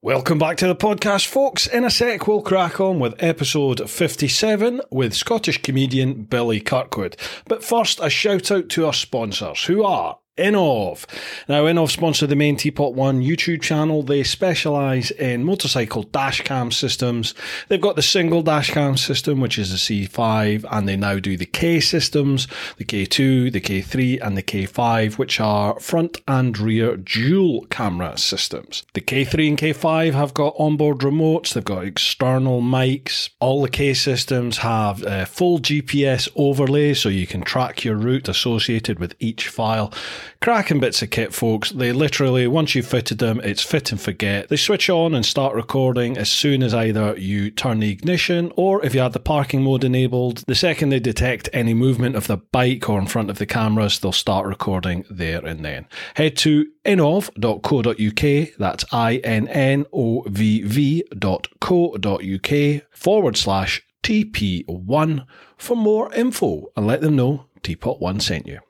Welcome back to the podcast, folks. In a sec, we'll crack on with episode 57 with Scottish comedian Billy Kirkwood. But first, a shout out to our sponsors, who are Innovv. Now, Innovv sponsor the main Teapot One YouTube channel. They specialise in motorcycle dash cam systems. They've got the single dash cam system, which is the C5, and they now do the K systems, the K2, the K3, and the K5, which are front and rear dual camera systems. The K3 and K5 have got onboard remotes, they've got external mics. All the K systems have a full GPS overlay, so you can track your route associated with each file. Cracking bits of kit, folks. They literally, once you've fitted them, it's fit and forget. They switch on and start recording as soon as either you turn the ignition or if you have the parking mode enabled. The second they detect any movement of the bike or in front of the cameras, they'll start recording there and then. Head to innovv.co.uk, that's I N N O V V.co.uk forward slash TP1 for more info and let them know Teapot One sent you.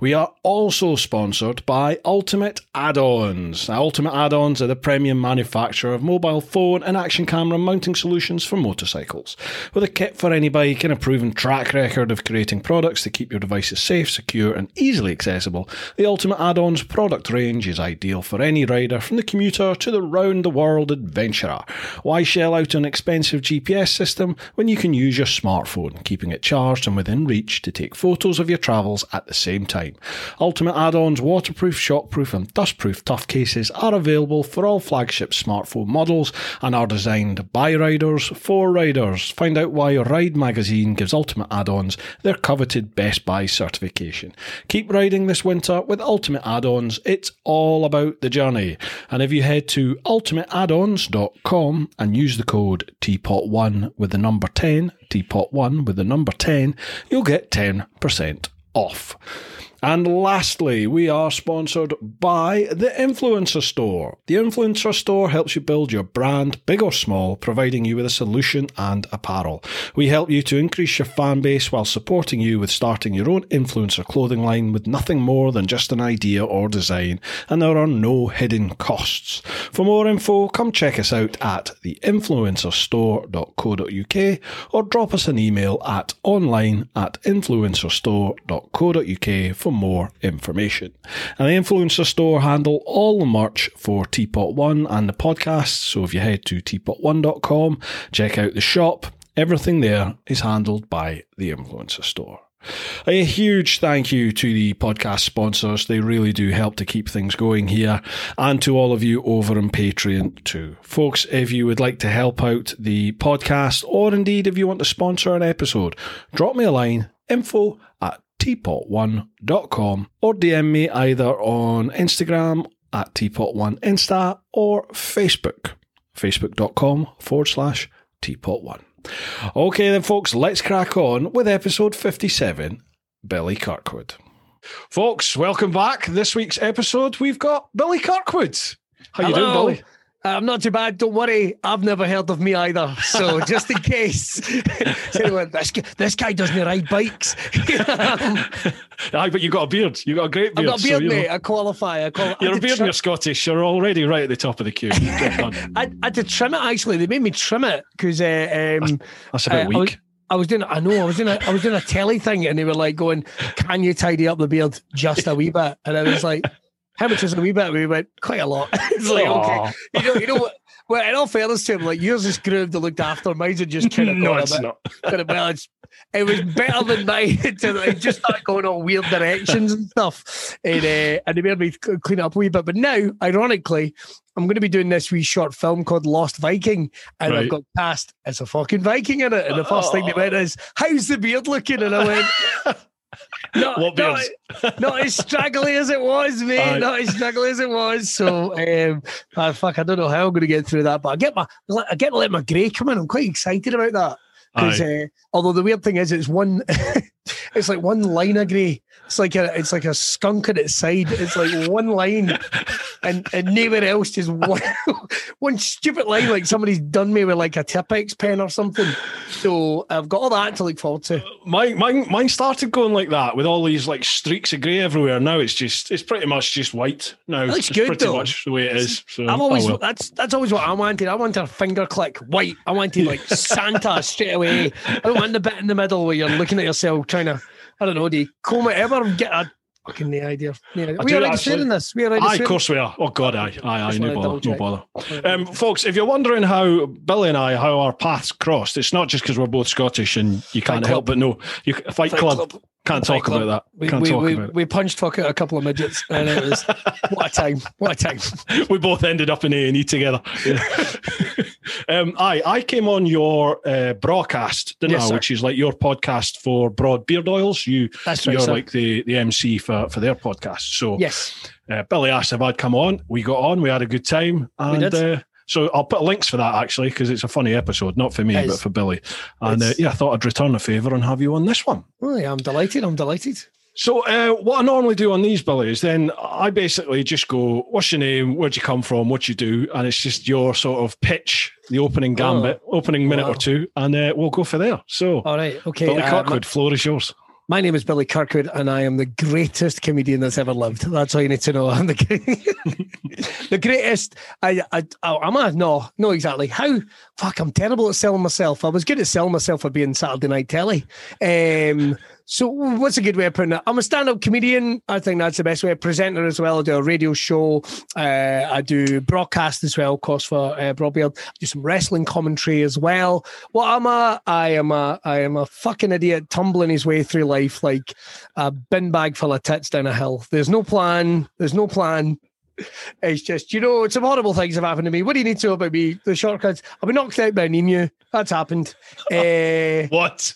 We are also sponsored by Ultimate Add-ons. Now, Ultimate Add-ons are the premium manufacturer of mobile phone and action camera mounting solutions for motorcycles. With a kit for any bike and a proven track record of creating products that keep your devices safe, secure, and easily accessible, the Ultimate Add-ons product range is ideal for any rider from the commuter to the round-the-world adventurer. Why shell out an expensive GPS system when you can use your smartphone, keeping it charged and within reach to take photos of your travels at the same time. Ultimate add-ons, waterproof, shockproof and dustproof tough cases are available for all flagship smartphone models and are designed by riders for riders. Find out why Ride magazine gives Ultimate add-ons their coveted Best Buy certification. Keep riding this winter with Ultimate add-ons. It's all about the journey. And if you head to ultimateaddons.com and use the code TEAPOT1 with the number 10, TEAPOT1 with the number 10, you'll get 10% off. And lastly, we are sponsored by the Influencer Store. The Influencer Store helps you build your brand, big or small, providing you with a solution and apparel. We help you to increase your fan base while supporting you with starting your own influencer clothing line with nothing more than just an idea or design, and there are no hidden costs. For more info, come check us out at theinfluencerstore.co.uk or drop us an email at online at influencerstore.co.uk for more information. And the Influencer Store handle all the merch for Teapot One and the podcast. So if you head to teapot1.com, check out the shop. Everything there is handled by the Influencer Store. A huge thank you to the podcast sponsors. They really do help to keep things going here. And to all of you over on Patreon too. Folks, if you would like to help out the podcast, or indeed if you want to sponsor an episode, drop me a line info at teapot1.com or DM me either on Instagram at teapot1insta or Facebook, facebook.com forward slash teapot1. Okay, then, folks, let's crack on with episode 57 Billy Kirkwood. Folks, welcome back. This week's episode, we've got Billy Kirkwood. How you doing, Billy? I'm not too bad. Don't worry. I've never heard of me either. So just in case, so this, guy, this guy doesn't ride bikes. Aye, but you got a beard. You've got a great beard. I've got a beard, so, mate. I qualify. I qualify. You're a beard and you're Scottish. You're already right at the top of the queue. I, I, had to trim it actually. They made me trim it because uh, um, that's, that's, a bit uh, weak. I was, I was doing. I know. I was doing. A, I was doing a telly thing, and they were like going, "Can you tidy up the beard just a wee bit?" And I was like, "How much is a wee bit?" We went quite a lot. it's like Aw. okay, you know, you know what. Well, in all fairness to him, like yours is grooved and looked after. Mine's are just kind of no, it's bit, not. kind of, well, it's, it was better than mine to like, just start going all weird directions and stuff. And uh, and they made me clean up a wee bit. But now, ironically, I'm going to be doing this wee short film called Lost Viking, and Right. I've got cast as a fucking Viking in it. And the first thing they went is, "How's the beard looking?" And I went. Not, not, not as straggly as it was, mate. Not as straggly as it was. So, um, ah, fuck, I don't know how I'm going to get through that, but I get my, I get to let my grey come in. I'm quite excited about that. Because uh, although the weird thing is, it's one, it's like one line of grey. It's like a it's like a skunk on its side. It's like one line, and and nowhere else. Just one one stupid line, like somebody's done me with like a Tipp-Ex pen or something. So I've got all that to look forward to. Mine, mine, mine started going like that with all these like streaks of grey everywhere. Now it's just it's pretty much just white. Now it looks it's good, pretty though. much the way it is. So I've oh always oh that's that's always what I wanted. I wanted a finger click white. I wanted like Santa straight away. I don't want the bit in the middle where you're looking at yourself trying to I don't know, do you comb it ever and get a fucking no idea. No idea. We are already actually. this. We are already Aye, of course we are. Oh God, aye, aye, aye. No bother, no bother. Um, folks, if you're wondering how Billy and I, how our paths crossed, it's not just because we're both Scottish and you can't Club. help but know. You, Fight, Fight Club, Club. Can't talk Club. about that. We, can't we, talk we, about we punched fuck out a couple of midgets and it was what a time. What a time. we both ended up in A and E together. um, aye, I came on your uh, broadcast, didn't Yes, I? sir. Which is like your podcast for Broad Beard Oils. You, That's right, you're sir. like the the MC for for their podcast. So Yes. uh, Billy asked if I'd come on. We got on. We had a good time. And, did. Uh, so I'll put links for that actually because it's a funny episode, not for me but for Billy. And uh, yeah, I thought I'd return the favour and have you on this one. Oh, yeah, I'm delighted. I'm delighted. So uh, what I normally do on these, Billy, is then I basically just go, "What's your name? Where'd you come from? What you do?" And it's just your sort of pitch, the opening gambit, opening minute Oh, Wow. or two, and uh, we'll go for there. So, All right. Okay. Billy uh, Kirkwood, floor is yours. My name is Billy Kirkwood, and I am the greatest comedian that's ever lived. That's all you need to know. I'm the, the greatest. I, I, oh, am I? No, no, exactly. How? Fuck, I'm terrible at selling myself. I was good at selling myself for being Saturday Night Telly. Um, so, what's a good way of putting it? I'm a stand-up comedian. I think that's the best way. Presenter as well. I do a radio show. Uh, I do broadcast as well. Of course, for uh, Broadbeard. I do some wrestling commentary as well. What am I? I am a I am a fucking idiot tumbling his way through life like a bin bag full of tits down a hill. There's no plan. There's no plan. It's just, you know, some horrible things have happened to me. What do you need to know about me? The shortcuts. I've been knocked out by an emu. That's happened. Uh, What?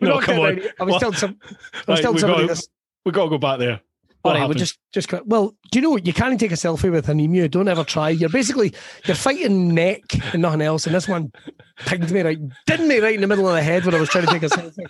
No, come on. I was What? telling some. I was Right, telling we somebody got- this. We got to go back there. All What right, we'll just just well. Do you know you can't take a selfie with an emu? Don't ever try. You're basically you're fighting neck and nothing else. And this one pinged me right, didn't me right in the middle of the head when I was trying to take a selfie.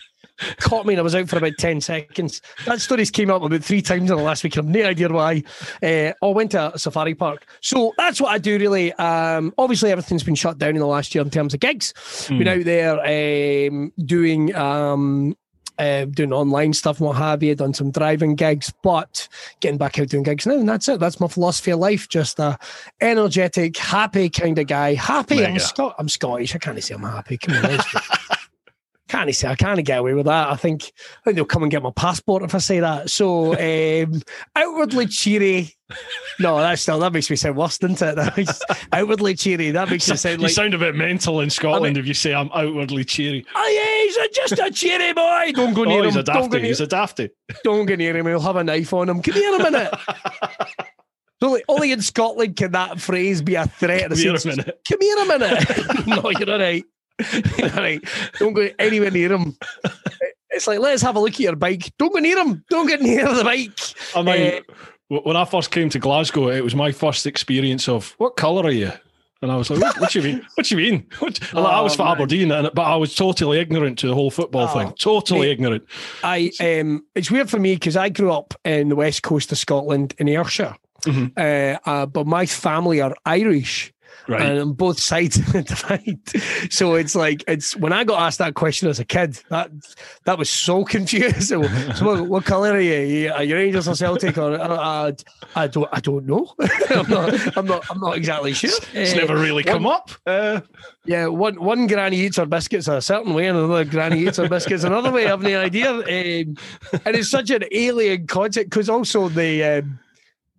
Caught me and I was out for about ten seconds. That story's came up about three times in the last week. I've no idea why. Uh, I went to a safari park, so that's what I do really. Um, obviously, everything's been shut down in the last year in terms of gigs. Been out there um, doing. Um, uh, doing online stuff and what have you, done some driving gigs, but getting back out doing gigs now, and that's it. That's my philosophy of life. Just a energetic, happy kind of guy. Happy. I'm. Scot. I'm Scottish. I can't say I'm happy. Come on, can't say I can't get away with that. I think I think they'll come and get my passport if I say that. So um, outwardly cheery. No, that's still that makes me sound worse, doesn't it? Outwardly cheery. That makes it sound you sound a bit mental in Scotland if you say I'm outwardly cheery. Oh yeah, he's a, just a cheery boy. Don't go near Oh, he's him. a Don't go dafty. near, He's a dafty. don't go near him. He'll have a knife on him. Come here a minute. only, only in Scotland can that phrase be a threat. Come here a minute. Come here a minute. no, you're all right. Right. Don't go anywhere near him. It's like, let's have a look at your bike. Don't go near him. Don't get near the bike. I mean, w- when I first came to Glasgow, it was my first experience of what colour are you? And I was like, what, what you mean? What do you mean? What? And I was Oh, for man. Aberdeen, and, but I was totally ignorant to the whole football Oh, thing. Totally mate. ignorant. I um, it's weird for me because I grew up in the west coast of Scotland in Ayrshire, Mhm. uh, uh, but my family are Irish. Right. and on both sides of the divide. So it's like it's when I got asked that question as a kid, that that was so confusing. So, so what, what colour are you? Are you Rangers or Celtic? Or uh, I, I don't I don't know. I'm not I'm not I'm not exactly sure. it's Uh, never really come up. Uh, yeah, one one granny eats her biscuits a certain way, and another granny eats her biscuits another way. I have no idea. Um, and it's such an alien concept because also the um,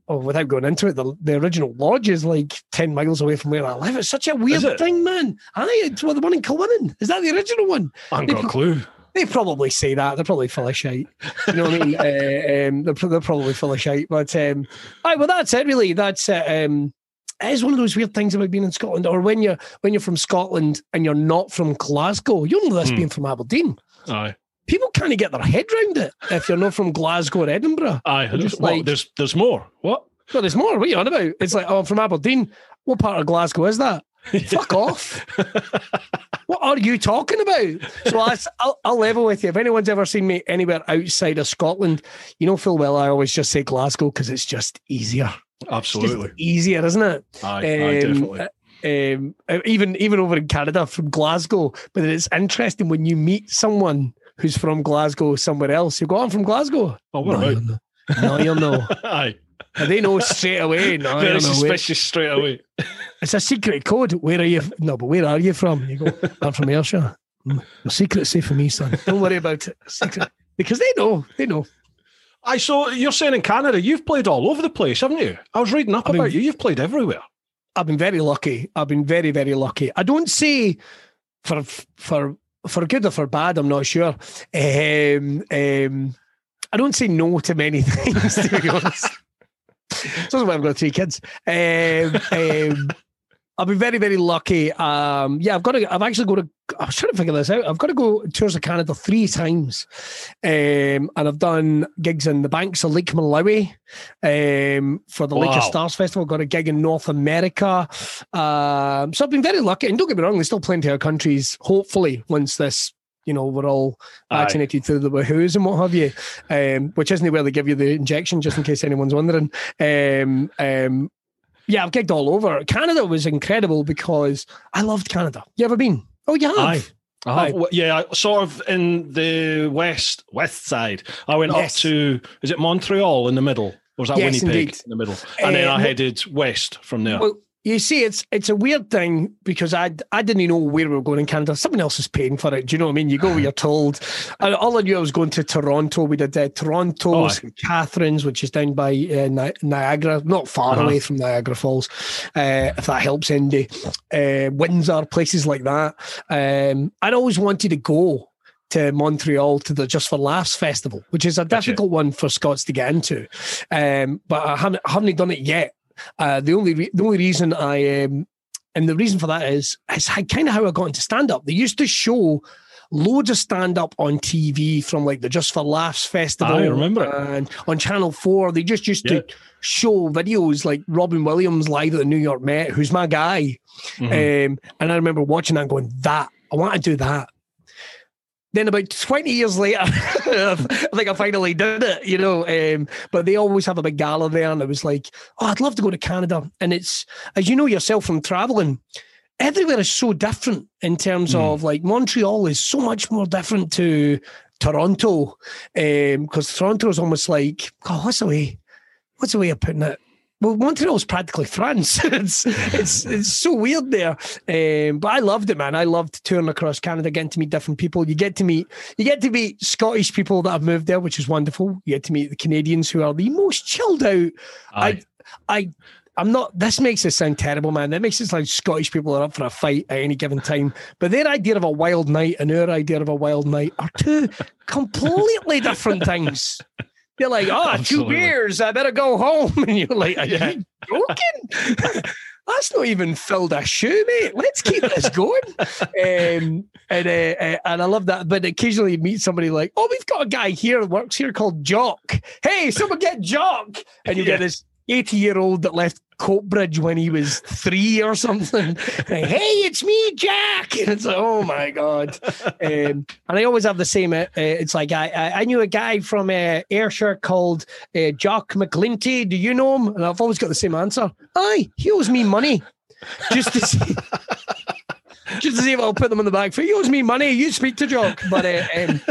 oh, without going into it, the, the original lodge is like ten miles away from where I live. It's such a weird thing, man. Aye, it's well, the one in Kilwinning. Is that the original one? I haven't got a clue. They probably say that. They're probably full of shite. You know what I mean? uh, um, they're, they're probably full of shite. But um, aye, well, that's it. Really, that's it. Um, it is one of those weird things about being in Scotland, or when you're when you're from Scotland and you're not from Glasgow. You know this Hmm. being from Aberdeen. Aye. People can't get their head round it if you're not from Glasgow or Edinburgh. Aye. I'm just What, like- there's there's more. What? Well, there's more. What are you on about? It's like, oh, I'm from Aberdeen. What part of Glasgow is that? Fuck off. what are you talking about? So I, I'll, I'll level with you. If anyone's ever seen me anywhere outside of Scotland, you know full well I always just say Glasgow because it's just easier. Absolutely. Just easier, isn't it? Aye, aye, Um, definitely. um, uh, even even over in Canada from Glasgow. But it's interesting when you meet someone who's from Glasgow somewhere else. You go, I'm from Glasgow. Oh, what no, about? you'll know. No, you'll know. Aye. And they know straight away. No, Very you'll know. Where- suspicious straight away. It's a secret code. Where are you? f- No, but where are you from? You go, I'm from Ayrshire. "Mm, The secret's safe for me, son. Don't worry about it. Secret. Because they know. They know. I so you're saying in Canada you've played all over the place, haven't you? I was reading up I mean- about you. You've played everywhere. I've been very lucky. I've been very, very lucky. I don't say for for for good or for bad. I'm not sure. Um, um, I don't say no to many things. To be honest, that's why I've got three kids. Um, I've been very, very lucky. Um, yeah, I've got to. I've actually got to. I was trying to figure this out. I've got to go tours of Canada three times, um, and I've done gigs in the banks of Lake Malawi um, for the Lake of Stars Festival. Got a gig in North America. Um, so I've been very lucky. And don't get me wrong, there's still plenty of countries. Hopefully, once this. You know, we're all Aye. vaccinated through the Wahoo's and what have you, um, which isn't where they give you the injection, just in case anyone's wondering. Um, um, yeah, I've gigged all over. Canada was incredible because I loved Canada. You ever been? Oh, you have. Aye. I have, yeah, I- sort of in the west west side. I went Yes. up to is it Montreal in the middle? Or was that Yes, Winnipeg indeed. in the middle? And then Uh, I headed west from there. Well, you see, it's it's a weird thing because I I didn't even know where we were going in Canada. Someone else is paying for it. Do you know what I mean? You go where you're told. And all I knew I was going to Toronto. We did uh, Toronto, Oh. St. Catharines, which is down by uh, Ni- Niagara, not far Uh-huh. away from Niagara Falls, uh, if that helps, Indy. Uh, Windsor, places like that. Um, I'd always wanted to go to Montreal to the Just for Laughs festival, which is a difficult one for Scots to get into. Um, but I haven't, I haven't done it yet. Uh, the only re- the only reason I um, and the reason for that is is kind of how I got into stand up. They used to show loads of stand up on TV from like the Just for Laughs festival. I remember it. And on Channel Four, they just used Yeah. to show videos like Robin Williams live at the New York Met, who's my guy. Mhm. Um, and I remember watching that and going, that, I want to do that. Then about 20 years later, I think I finally did it, you know. Um, but they always have a big gala there. And it was like, oh, I'd love to go to Canada. And it's, as you know yourself from traveling, everywhere is so different in terms Mm. of like Montreal is so much more different to Toronto. Because Toronto is almost like, God, what's the way? What's the way of putting it? Well, Montreal's practically France. it's it's it's so weird there. Um, but I loved it, man. I loved touring across Canada, getting to meet different people. You get to meet you get to meet Scottish people that have moved there, which is wonderful. You get to meet the Canadians who are the most chilled out. Aye. I I'm not this makes it sound terrible, man. That makes it sound like Scottish people are up for a fight at any given time. But their idea of a wild night and our idea of a wild night are two completely different things. You're like, oh, two Absolutely. beers, I better go home. And you're like, are Yeah. you joking? That's not even filled a shoe, mate. Let's keep this going. Um, and uh, uh, and I love that. But occasionally you meet somebody like, oh, we've got a guy here that works here called Jock. Hey, someone get Jock. And you Yeah. get this 80 year old that left Coatbridge when he was three or something. Like, hey, it's me, Jack. And it's like, oh my God. Um, and I always have the same. Uh, uh, it's like I, I knew a guy from uh, Ayrshire called uh, Jock McGlinty. Do you know him? And I've always got the same answer. Aye, he owes me money. Just to see, just to see if I'll put them on the back for He owes me money. You speak to Jock, but uh, um,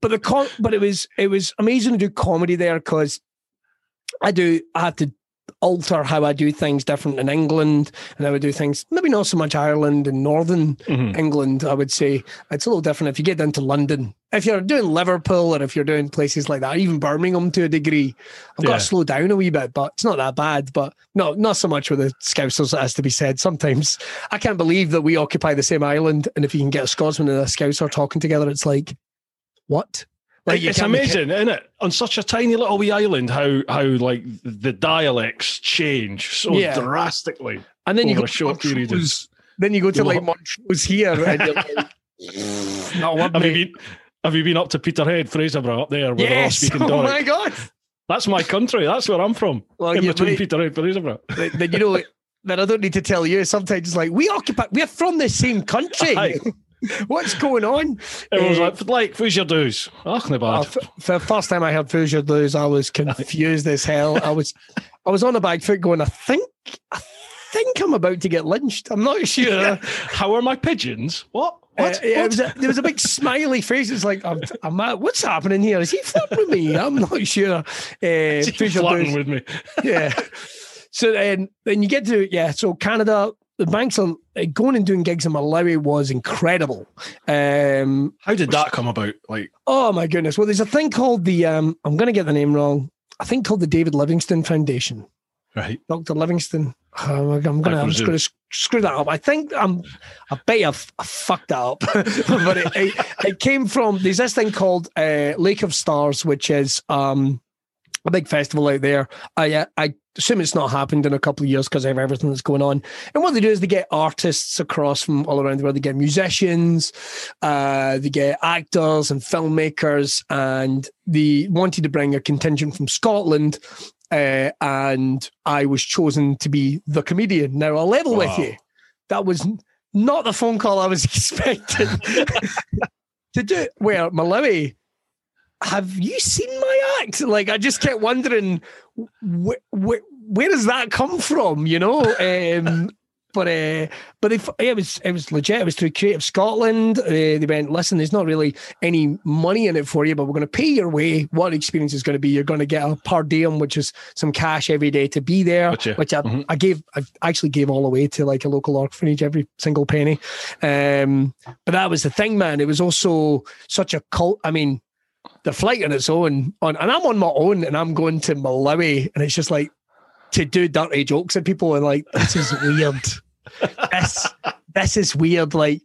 but the com- but it was it was amazing to do comedy there because I do I had to alter how I do things different in England and I would do things maybe not so much Ireland and Northern Mhm. England, I would say it's a little different if you get down to London. If you're doing Liverpool or if you're doing places like that, even Birmingham to a degree, I've got Yeah. to slow down a wee bit, but it's not that bad. But no, not so much with the Scousers, it has to be said. Sometimes I can't believe that we occupy the same island, and if you can get a Scotsman and a Scouser talking together, it's like, what? Like, it's make amazing, isn't it? On such a tiny little wee island, how how like the dialects change so Yeah. drastically. And then you go short to period Then you go to You like? Montrose here, and you're like, Have you been have you been up to Peterhead, Fraserburgh, up there where they're all Yes. speaking Oh my god. That's my country. That's where I'm from. Well, in between mate, Peterhead, Fraserburgh. then then you know Then I don't need to tell you. Sometimes it's like we occupy, we're from the same country. What's going on? Everyone's Uh, like, like, who's your dues? Oh, no bad. f- for the first time I heard Fusion Blues, I was confused as hell. I was, I was on a back foot going. I think, I think I'm about to get lynched. I'm not sure. How are my pigeons? What? Uh, What? yeah, What? was a, there was a big smiley face. It's like, I'm, I'm what's happening here? Is he flirting with me? I'm not sure. Uh, Is he flirting with me? yeah. So then, then you get to yeah. So Canada, the banks are uh, going and doing gigs in Malawi was incredible. Um, How did that come about? Like, oh my goodness. Well, there's a thing called the um, I'm going to get the name wrong. I think called the David Livingstone Foundation. right? Dr. Livingstone. Oh, I'm gonna, I'm just gonna screw that up. I think I'm, I bet I've, I fucked that up. but it, it, it came from there's this thing called uh, Lake of Stars, which is um, a big festival out there. I uh, I assume it's not happened in a couple of years because of everything that's going on. And what they do is they get artists across from all around the world. They get musicians, uh, they get actors and filmmakers, and they wanted to bring a contingent from Scotland. Uh, and I was chosen to be the comedian. Now I'll level with you. That was not the phone call I was expecting to do. Where Malawi, have you seen my act? Like I just kept wondering, wh- wh- where does that come from? You know. Um, but uh, but if it was it was legit. It was through Creative Scotland. Uh, they went, listen, there's not really any money in it for you, but we're going to pay your way. What experience is going to be? You're going to get a per diem, which is some cash every day to be there. Gotcha. Which I, Mhm. I gave, I actually gave all away to like a local orphanage, every single penny. Um, but that was the thing, man. It was also such a cult. I mean, the flight on its own, on, and I'm on my own, and I'm going to Malawi, and it's just like to do dirty jokes at people, and like this is weird. this this is weird. Like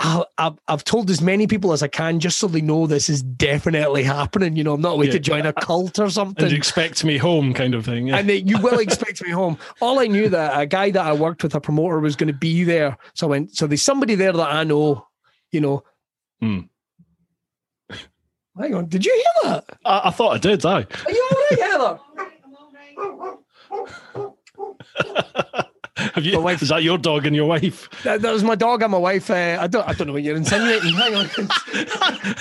I, I've I've told as many people as I can just so they know this is definitely happening. You know, I'm not away Yeah. to join a cult or And something. you expect me home, kind of thing. Yeah. And you will expect me home. All I knew that a guy that I worked with, a promoter, was going to be there. So I went. So there's somebody there that I know. You know. Hmm. Hang on. Did you hear that? I, I thought I did. though. Are you all right, Heather? Have you? Wife- Is that your dog and your wife? That, that was my dog and my wife. Uh, I don't. I don't know what you're insinuating. Hang on.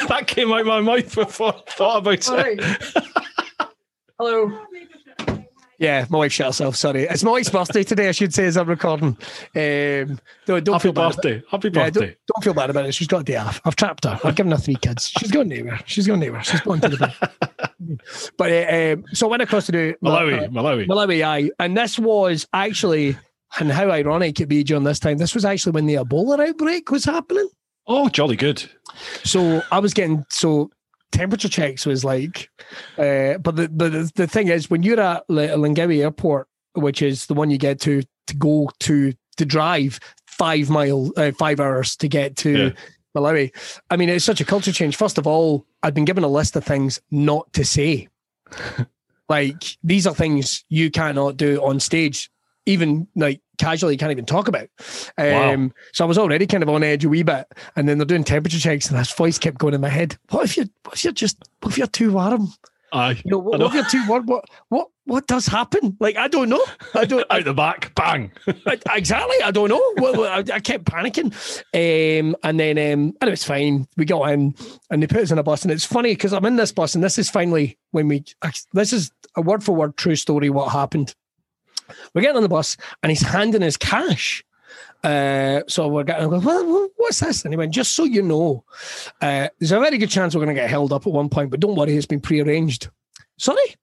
that came out my mouth before I thought about All it. right. Hello. Yeah, my wife shut herself. Sorry, it's my wife's birthday today. I should say as I'm recording. Um, don't, don't Happy feel bad about- birthday. Happy Yeah, birthday. don't, don't feel bad about it. She's got a day off. I've trapped her. I've given her three kids. She's going nowhere. She's going nowhere. She's going to the bed. but uh, um, so I went across to do Malawi. uh, Malawi. Malawi, aye. And this was actually, and how ironic it be during this time. This was actually when the Ebola outbreak was happening. Oh, jolly good. So I was getting so temperature checks was like, uh, but the, the the thing is when you're at L- Lilongwe Airport, which is the one you get to to go to to drive five mile uh, five hours to get to. Yeah. Malawi. I mean, it's such a culture change. First of all, I'd been given a list of things not to say. like these are things you cannot do on stage, even like casually, can't even talk about. Um, Wow. So I was already kind of on edge a wee bit, and then they're doing temperature checks, and this voice kept going in my head. What if you? What if you're just? What if you're too warm? Aye. You know, what, I know. what if you're too warm? What? What? What does happen? Like I don't know. I don't. I, Out the back, bang. I- exactly. I don't know. Well, well, I, I kept panicking, um, and then um, and it was fine. We got in, and they put us in a bus, and it's funny because I'm in this bus, and this is finally when we. This is a word for word true story. What happened? We're getting on the bus, and he's handing us cash. Uh, so we're getting, going, well, what's this? And he went, just so you know, uh, there's a very good chance we're going to get held up at one point, but don't worry, it's been prearranged. Sorry,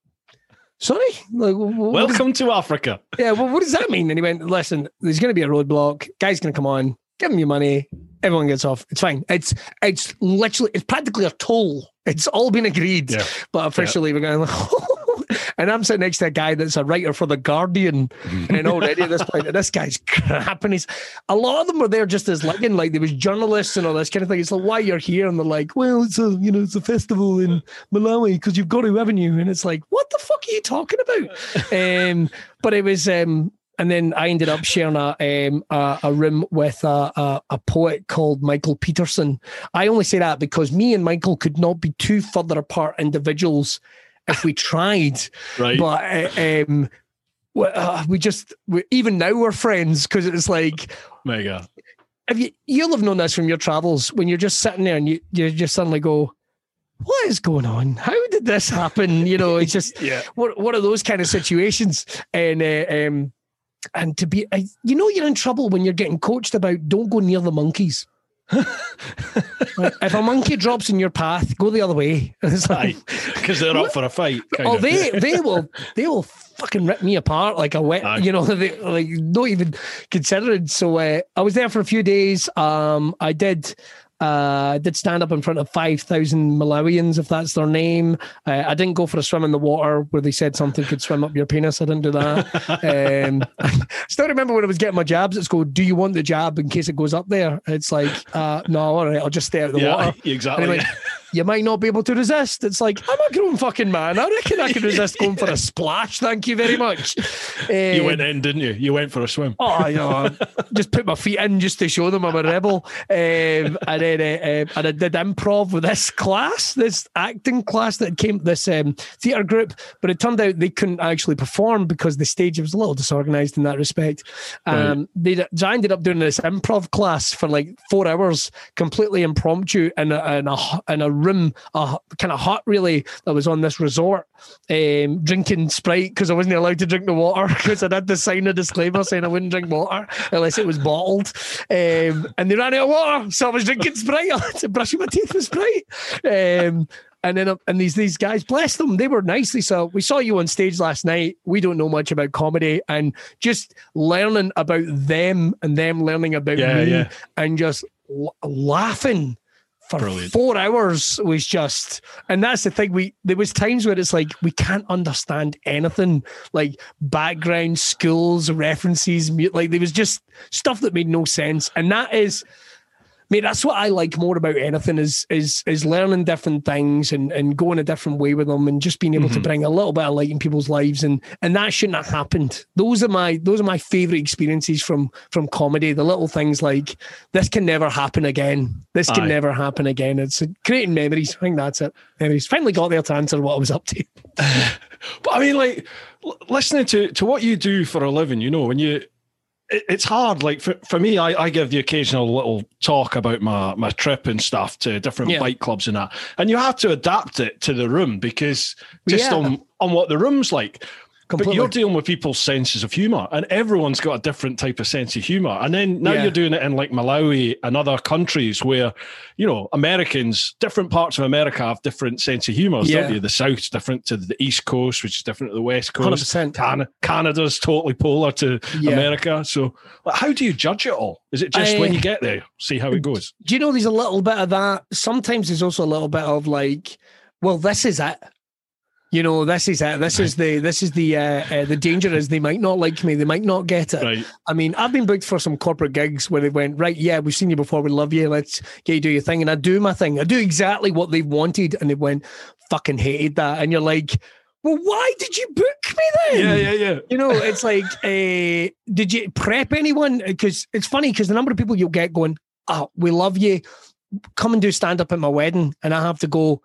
sorry. Like, wh- wh- what is- Welcome to Africa. yeah, well, what does that mean? And he went, listen, there's going to be a roadblock. Guy's going to come on, give him your money. Everyone gets off. It's fine. It's it's literally it's practically a toll. It's all been agreed, Yeah. but officially we're going. and I'm sitting next to a guy that's a writer for the Guardian, and already at this point, this guy's crap. And he's a lot of them were there just as like, like there was journalists and all this kind of thing. It's like why you're here, and they're like, well, it's a you know it's a festival in Malawi because you've got a revenue, and it's like, what the fuck are you talking about? um, but it was um and then I ended up sharing a um, a, a room with a, a, a poet called Michael Pedersen. I only say that because me and Michael could not be two further apart individuals if we tried. Right. But uh, um, uh, we just we, even now we're friends because it's like mega. Have you you'll have known this from your travels when you're just sitting there and you you just suddenly go, what is going on? How did this happen? You know, it's just yeah. what what are those kind of situations? And uh, um, and to be, uh, you know, you're in trouble when you're getting coached about don't go near the monkeys. If a monkey drops in your path, go the other way. Because like, they're up for a fight. Oh, of. they they will they will fucking rip me apart like a wet, Aye. you know, they, like not even considering. So uh, I was there for a few days. Um, I did uh, did stand up in front of 5,000 Malawians, if that's their name. Uh, I didn't go for a swim in the water where they said something could swim up your penis. I didn't do that. um, I still remember when I was getting my jabs, it's go, do you want the jab in case it goes up there? It's like, uh, no, all right, I'll just stay out of the yeah, water. Exactly you might not be able to resist. It's like, I'm a grown fucking man. I reckon I can resist going for a splash. Thank you very much. Um, you went in, didn't you? You went for a swim. Oh, you know, just put my feet in just to show them I'm a rebel. Um, and then uh, and I did improv with this class, this acting class that came, this um, theatre group. But it turned out they couldn't actually perform because the stage was a little disorganized in that respect. Um, right. they, so I ended up doing this improv class for like four hours, completely impromptu in a, in a, in a room, a kind of hut really that was on this resort, um, drinking Sprite because I wasn't allowed to drink the water because I had to sign a disclaimer saying I wouldn't drink water unless it was bottled. Um, and they ran out of water, so I was drinking Sprite. I had to brushing my teeth with Sprite. Um, and then and these these guys, bless them, they were nicely. So we saw you on stage last night. We don't know much about comedy, and just learning about them and them learning about yeah, me, yeah. and just laughing for Brilliant. four hours was just and that's the thing we there was times where it's like we can't understand anything like background schools references like there was just stuff that made no sense and that is mate, that's what I like more about anything is is is learning different things and, and going a different way with them and just being able mm-hmm. to bring a little bit of light in people's lives and and that shouldn't have happened. Those are my those are my favorite experiences from from comedy. The little things like this can never happen again. This can Aye. never happen again. It's creating memories. I think that's it. Memories. Finally got there to answer what I was up to. but I mean, like listening to to what you do for a living, you know, when you it's hard. Like for, for me, I, I give the occasional little talk about my, my trip and stuff to different yeah. bike clubs and that. And you have to adapt it to the room because just yeah. on, on what the room's like. Completely. But you're dealing with people's senses of humor, and everyone's got a different type of sense of humor. And then now yeah. you're doing it in like Malawi and other countries where, you know, Americans, different parts of America have different sense of humor. Yeah. The South's different to the East Coast, which is different to the West Coast. 100%. Can- Canada's totally polar to yeah. America. So, how do you judge it all? Is it just when you get there, see how it goes? Do you know there's a little bit of that? Sometimes there's also a little bit of like, well, this is it you know this is it this is the this is the uh, uh, the danger is they might not like me they might not get it right. i mean i've been booked for some corporate gigs where they went right yeah we've seen you before we love you let's get you do your thing and i do my thing i do exactly what they wanted and they went fucking hated that and you're like well, why did you book me then? Yeah, yeah, yeah. You know, it's like, uh, did you prep anyone? Because it's funny because the number of people you'll get going, oh, we love you. Come and do stand up at my wedding. And I have to go,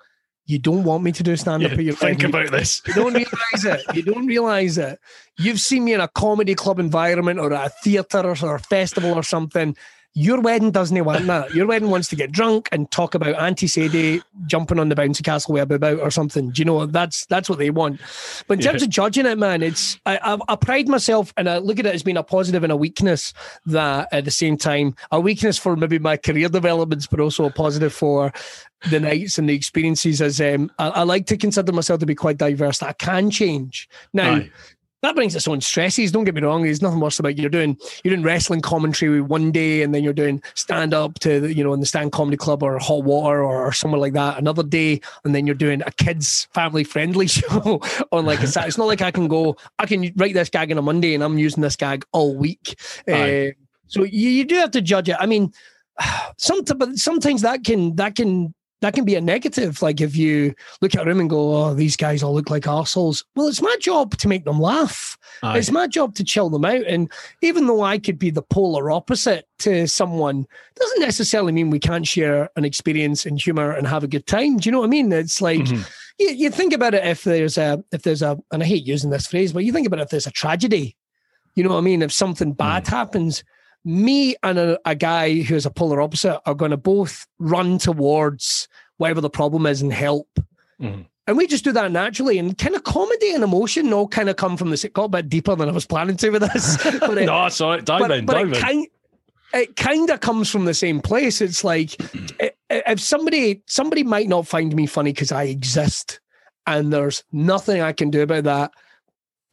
you don't want me to do stand up yeah, at your think about this. You don't realize it. You don't realize it. You've seen me in a comedy club environment or at a theatre or a festival or something. Your wedding doesn't want that. Your wedding wants to get drunk and talk about Auntie Sadie jumping on the bouncy castle web about or something. Do you know that's that's what they want? But in yeah. terms of judging it, man, it's I, I, I pride myself and I look at it as being a positive and a weakness. That at the same time, a weakness for maybe my career developments, but also a positive for the nights and the experiences as um, I, I, like to consider myself to be quite diverse that I can change. Now, Aye that brings its own stresses. Don't get me wrong. There's nothing worse about you're doing you're doing wrestling commentary one day, and then you're doing stand up to you know in the stand comedy club or hot water or, or somewhere like that another day, and then you're doing a kids family friendly show on like a Saturday. It's not like I can go. I can write this gag on a Monday, and I'm using this gag all week. Uh, so you, you do have to judge it. I mean, sometimes but sometimes that can that can that can be a negative. Like if you look at a room and go, oh, these guys all look like assholes. Well, it's my job to make them laugh. Aye. It's my job to chill them out. And even though I could be the polar opposite to someone, doesn't necessarily mean we can't share an experience and humor and have a good time. Do you know what I mean? It's like, mm-hmm. you, you think about it if there's a if there's a and I hate using this phrase, but you think about it if there's a tragedy, you know what I mean? If something bad mm. happens, me and a, a guy who's a polar opposite are going to both run towards whatever the problem is and help. Mm. And we just do that naturally. And kind of comedy and emotion all kind of come from this. It got a bit deeper than I was planning to with this. but it, no, sorry, dive but, in, but dive it kind, it kind of comes from the same place. It's like if somebody somebody might not find me funny because I exist, and there's nothing I can do about that.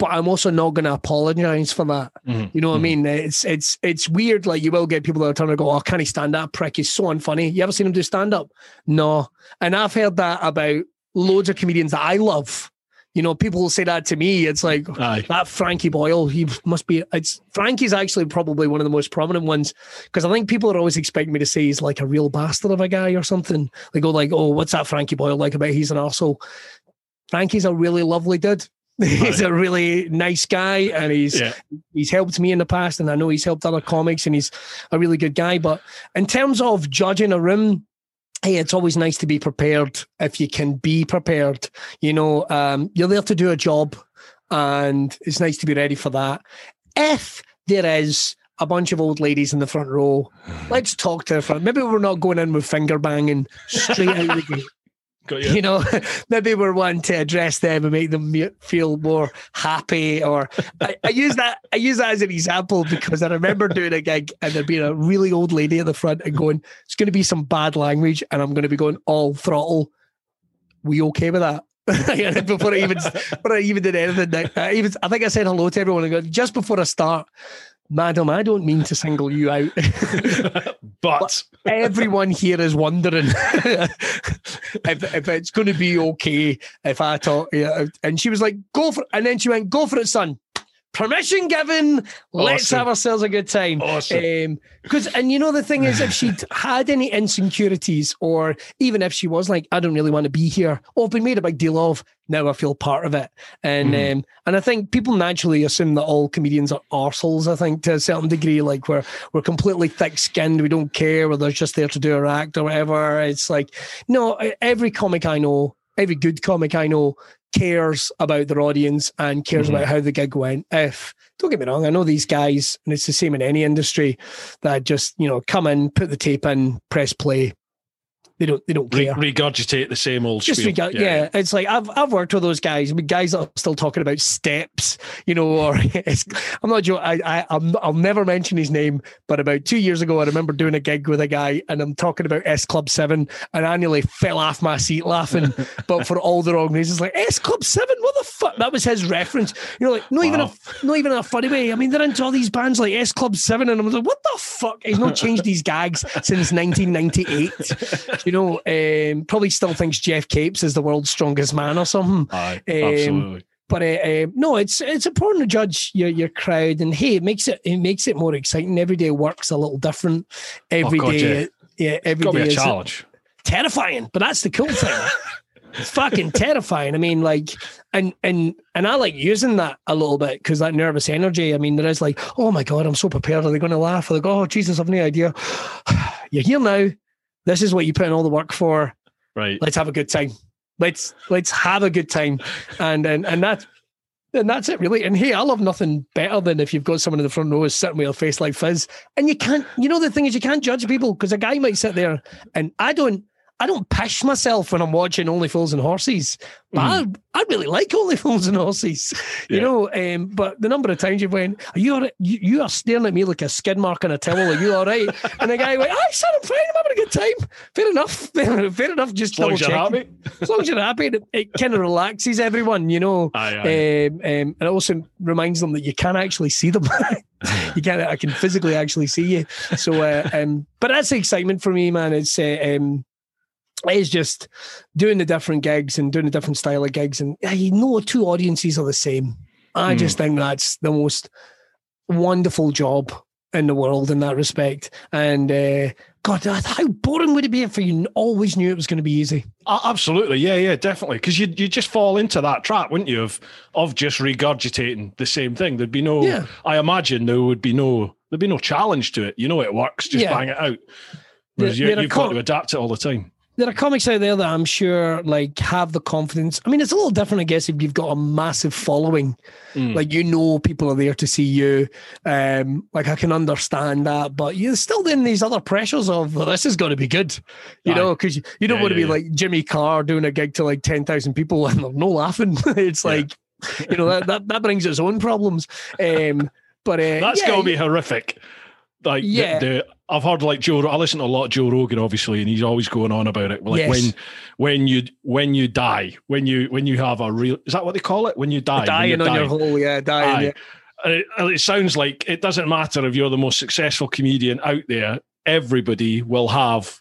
But I'm also not going to apologize for that. Mm-hmm. You know what mm-hmm. I mean? It's it's it's weird. Like you will get people that are trying to go, "Oh, can he stand up? Prick, he's so unfunny." You ever seen him do stand up? No. And I've heard that about loads of comedians that I love. You know, people will say that to me. It's like Aye. that Frankie Boyle. He must be. It's Frankie's actually probably one of the most prominent ones because I think people are always expecting me to say he's like a real bastard of a guy or something. They go like, "Oh, what's that Frankie Boyle like about? He's an asshole." Frankie's a really lovely dude. He's a really nice guy, and he's yeah. he's helped me in the past, and I know he's helped other comics, and he's a really good guy. But in terms of judging a room, hey, it's always nice to be prepared if you can be prepared. You know, um, you're there to do a job, and it's nice to be ready for that. If there is a bunch of old ladies in the front row, let's talk to her. Maybe we're not going in with finger banging straight out the gate. You. you. know, maybe we're wanting to address them and make them feel more happy. Or I, I, use that I use that as an example because I remember doing a gig and there being a really old lady at the front and going, "It's going to be some bad language," and I'm going to be going all throttle. We okay with that? before I even before I even did anything, I even I think I said hello to everyone and go, just before I start. Madam, I don't mean to single you out, but, but, everyone here is wondering if, if it's going to be okay if I talk. Yeah. And she was like, "Go for," it. and then she went, "Go for it, son." Permission given. Let's awesome. have ourselves a good time. Awesome. Because, um, and you know, the thing is, if she'd had any insecurities, or even if she was like, I don't really want to be here, or been made a big deal of, now I feel part of it. And mm. um, and I think people naturally assume that all comedians are arseholes, I think, to a certain degree. Like we're we're completely thick skinned, we don't care, or they're just there to do a act or whatever. It's like, no, every comic I know every good comic I know cares about their audience and cares mm-hmm. about how the gig went. If don't get me wrong, I know these guys, and it's the same in any industry that just you know come in, put the tape in, press play, they don't. They don't care. regurgitate the same old. Just spiel. Regu- yeah. yeah. it's like I've I've worked with those guys. I mean, guys that are still talking about steps, you know. Or I'm not joking. I I I'm, I'll never mention his name, but about two years ago, I remember doing a gig with a guy, and I'm talking about S Club Seven, and I nearly fell off my seat laughing. but for all the wrong reasons, like S Club Seven, what the fuck? That was his reference. You know, like not wow. even a not even a funny way. I mean, they're into all these bands like S Club Seven, and I'm like, what the fuck? He's not changed these gags since 1998 you know, um, probably still thinks Geoff Capes is the world's strongest man or something. Aye, um, absolutely. But uh, uh, no, it's it's important to judge your, your crowd, and hey, it makes it it makes it more exciting. Every day works a little different. Every oh, God, day, yeah, yeah every day is a challenge. Terrifying, but that's the cool thing. it's fucking terrifying. I mean, like, and and and I like using that a little bit because that nervous energy. I mean, there is like, oh my god, I'm so prepared. Are they going to laugh? Are they go, oh Jesus, I've no idea. You're here now. This is what you put in all the work for. Right. Let's have a good time. Let's let's have a good time. And and and that and that's it really. And hey, I love nothing better than if you've got someone in the front row sitting with a face like Fizz. And you can't, you know, the thing is you can't judge people because a guy might sit there and I don't I don't pish myself when I'm watching Only Fools and Horses, but mm. I, I really like Only Fools and Horses, you yeah. know. Um, but the number of times you've went, are you all right? You, you, are staring at me like a skid mark on a towel. Are you all right? and the guy went, I said I'm fine. I'm having a good time. Fair enough. Fair enough. Just as long as you're happy. as long as you're happy, it, it kind of relaxes everyone, you know. Aye, aye. Um, um, and it also reminds them that you can actually see them. you can't. I can physically actually see you. So, uh, um, but that's the excitement for me, man. It's uh, um is just doing the different gigs and doing the different style of gigs. And you know, two audiences are the same. I mm. just think that's the most wonderful job in the world in that respect. And uh, God, how boring would it be if you always knew it was going to be easy? absolutely, yeah, yeah, definitely. Because you you just fall into that trap, wouldn't you? Of of just regurgitating the same thing. There'd be no. Yeah. I imagine there would be no there'd be no challenge to it. You know, it works. Just yeah. bang it out. Whereas you, have got to adapt it all the time there are comics out there that I'm sure like have the confidence. I mean, it's a little different, I guess, if you've got a massive following, mm. like you know people are there to see you. Um, like I can understand that, but you're still in these other pressures of well, this is going to be good, you Aye. know, because you, you, don't yeah, want to yeah, be yeah. like Jimmy Carr doing a gig to like ten thousand people and they're no laughing. it's like you know that, that that brings its own problems. Um, but uh, that's going to be horrific. Like yeah. the, the I've heard like Joe. I listen to a lot of Joe Rogan, obviously, and he's always going on about it. Like yes. when when you when you die, when you when you have a real is that what they call it? When you die, dying on dying. your hole, yeah, dying. Yeah. And it, it sounds like it doesn't matter if you're the most successful comedian out there. Everybody will have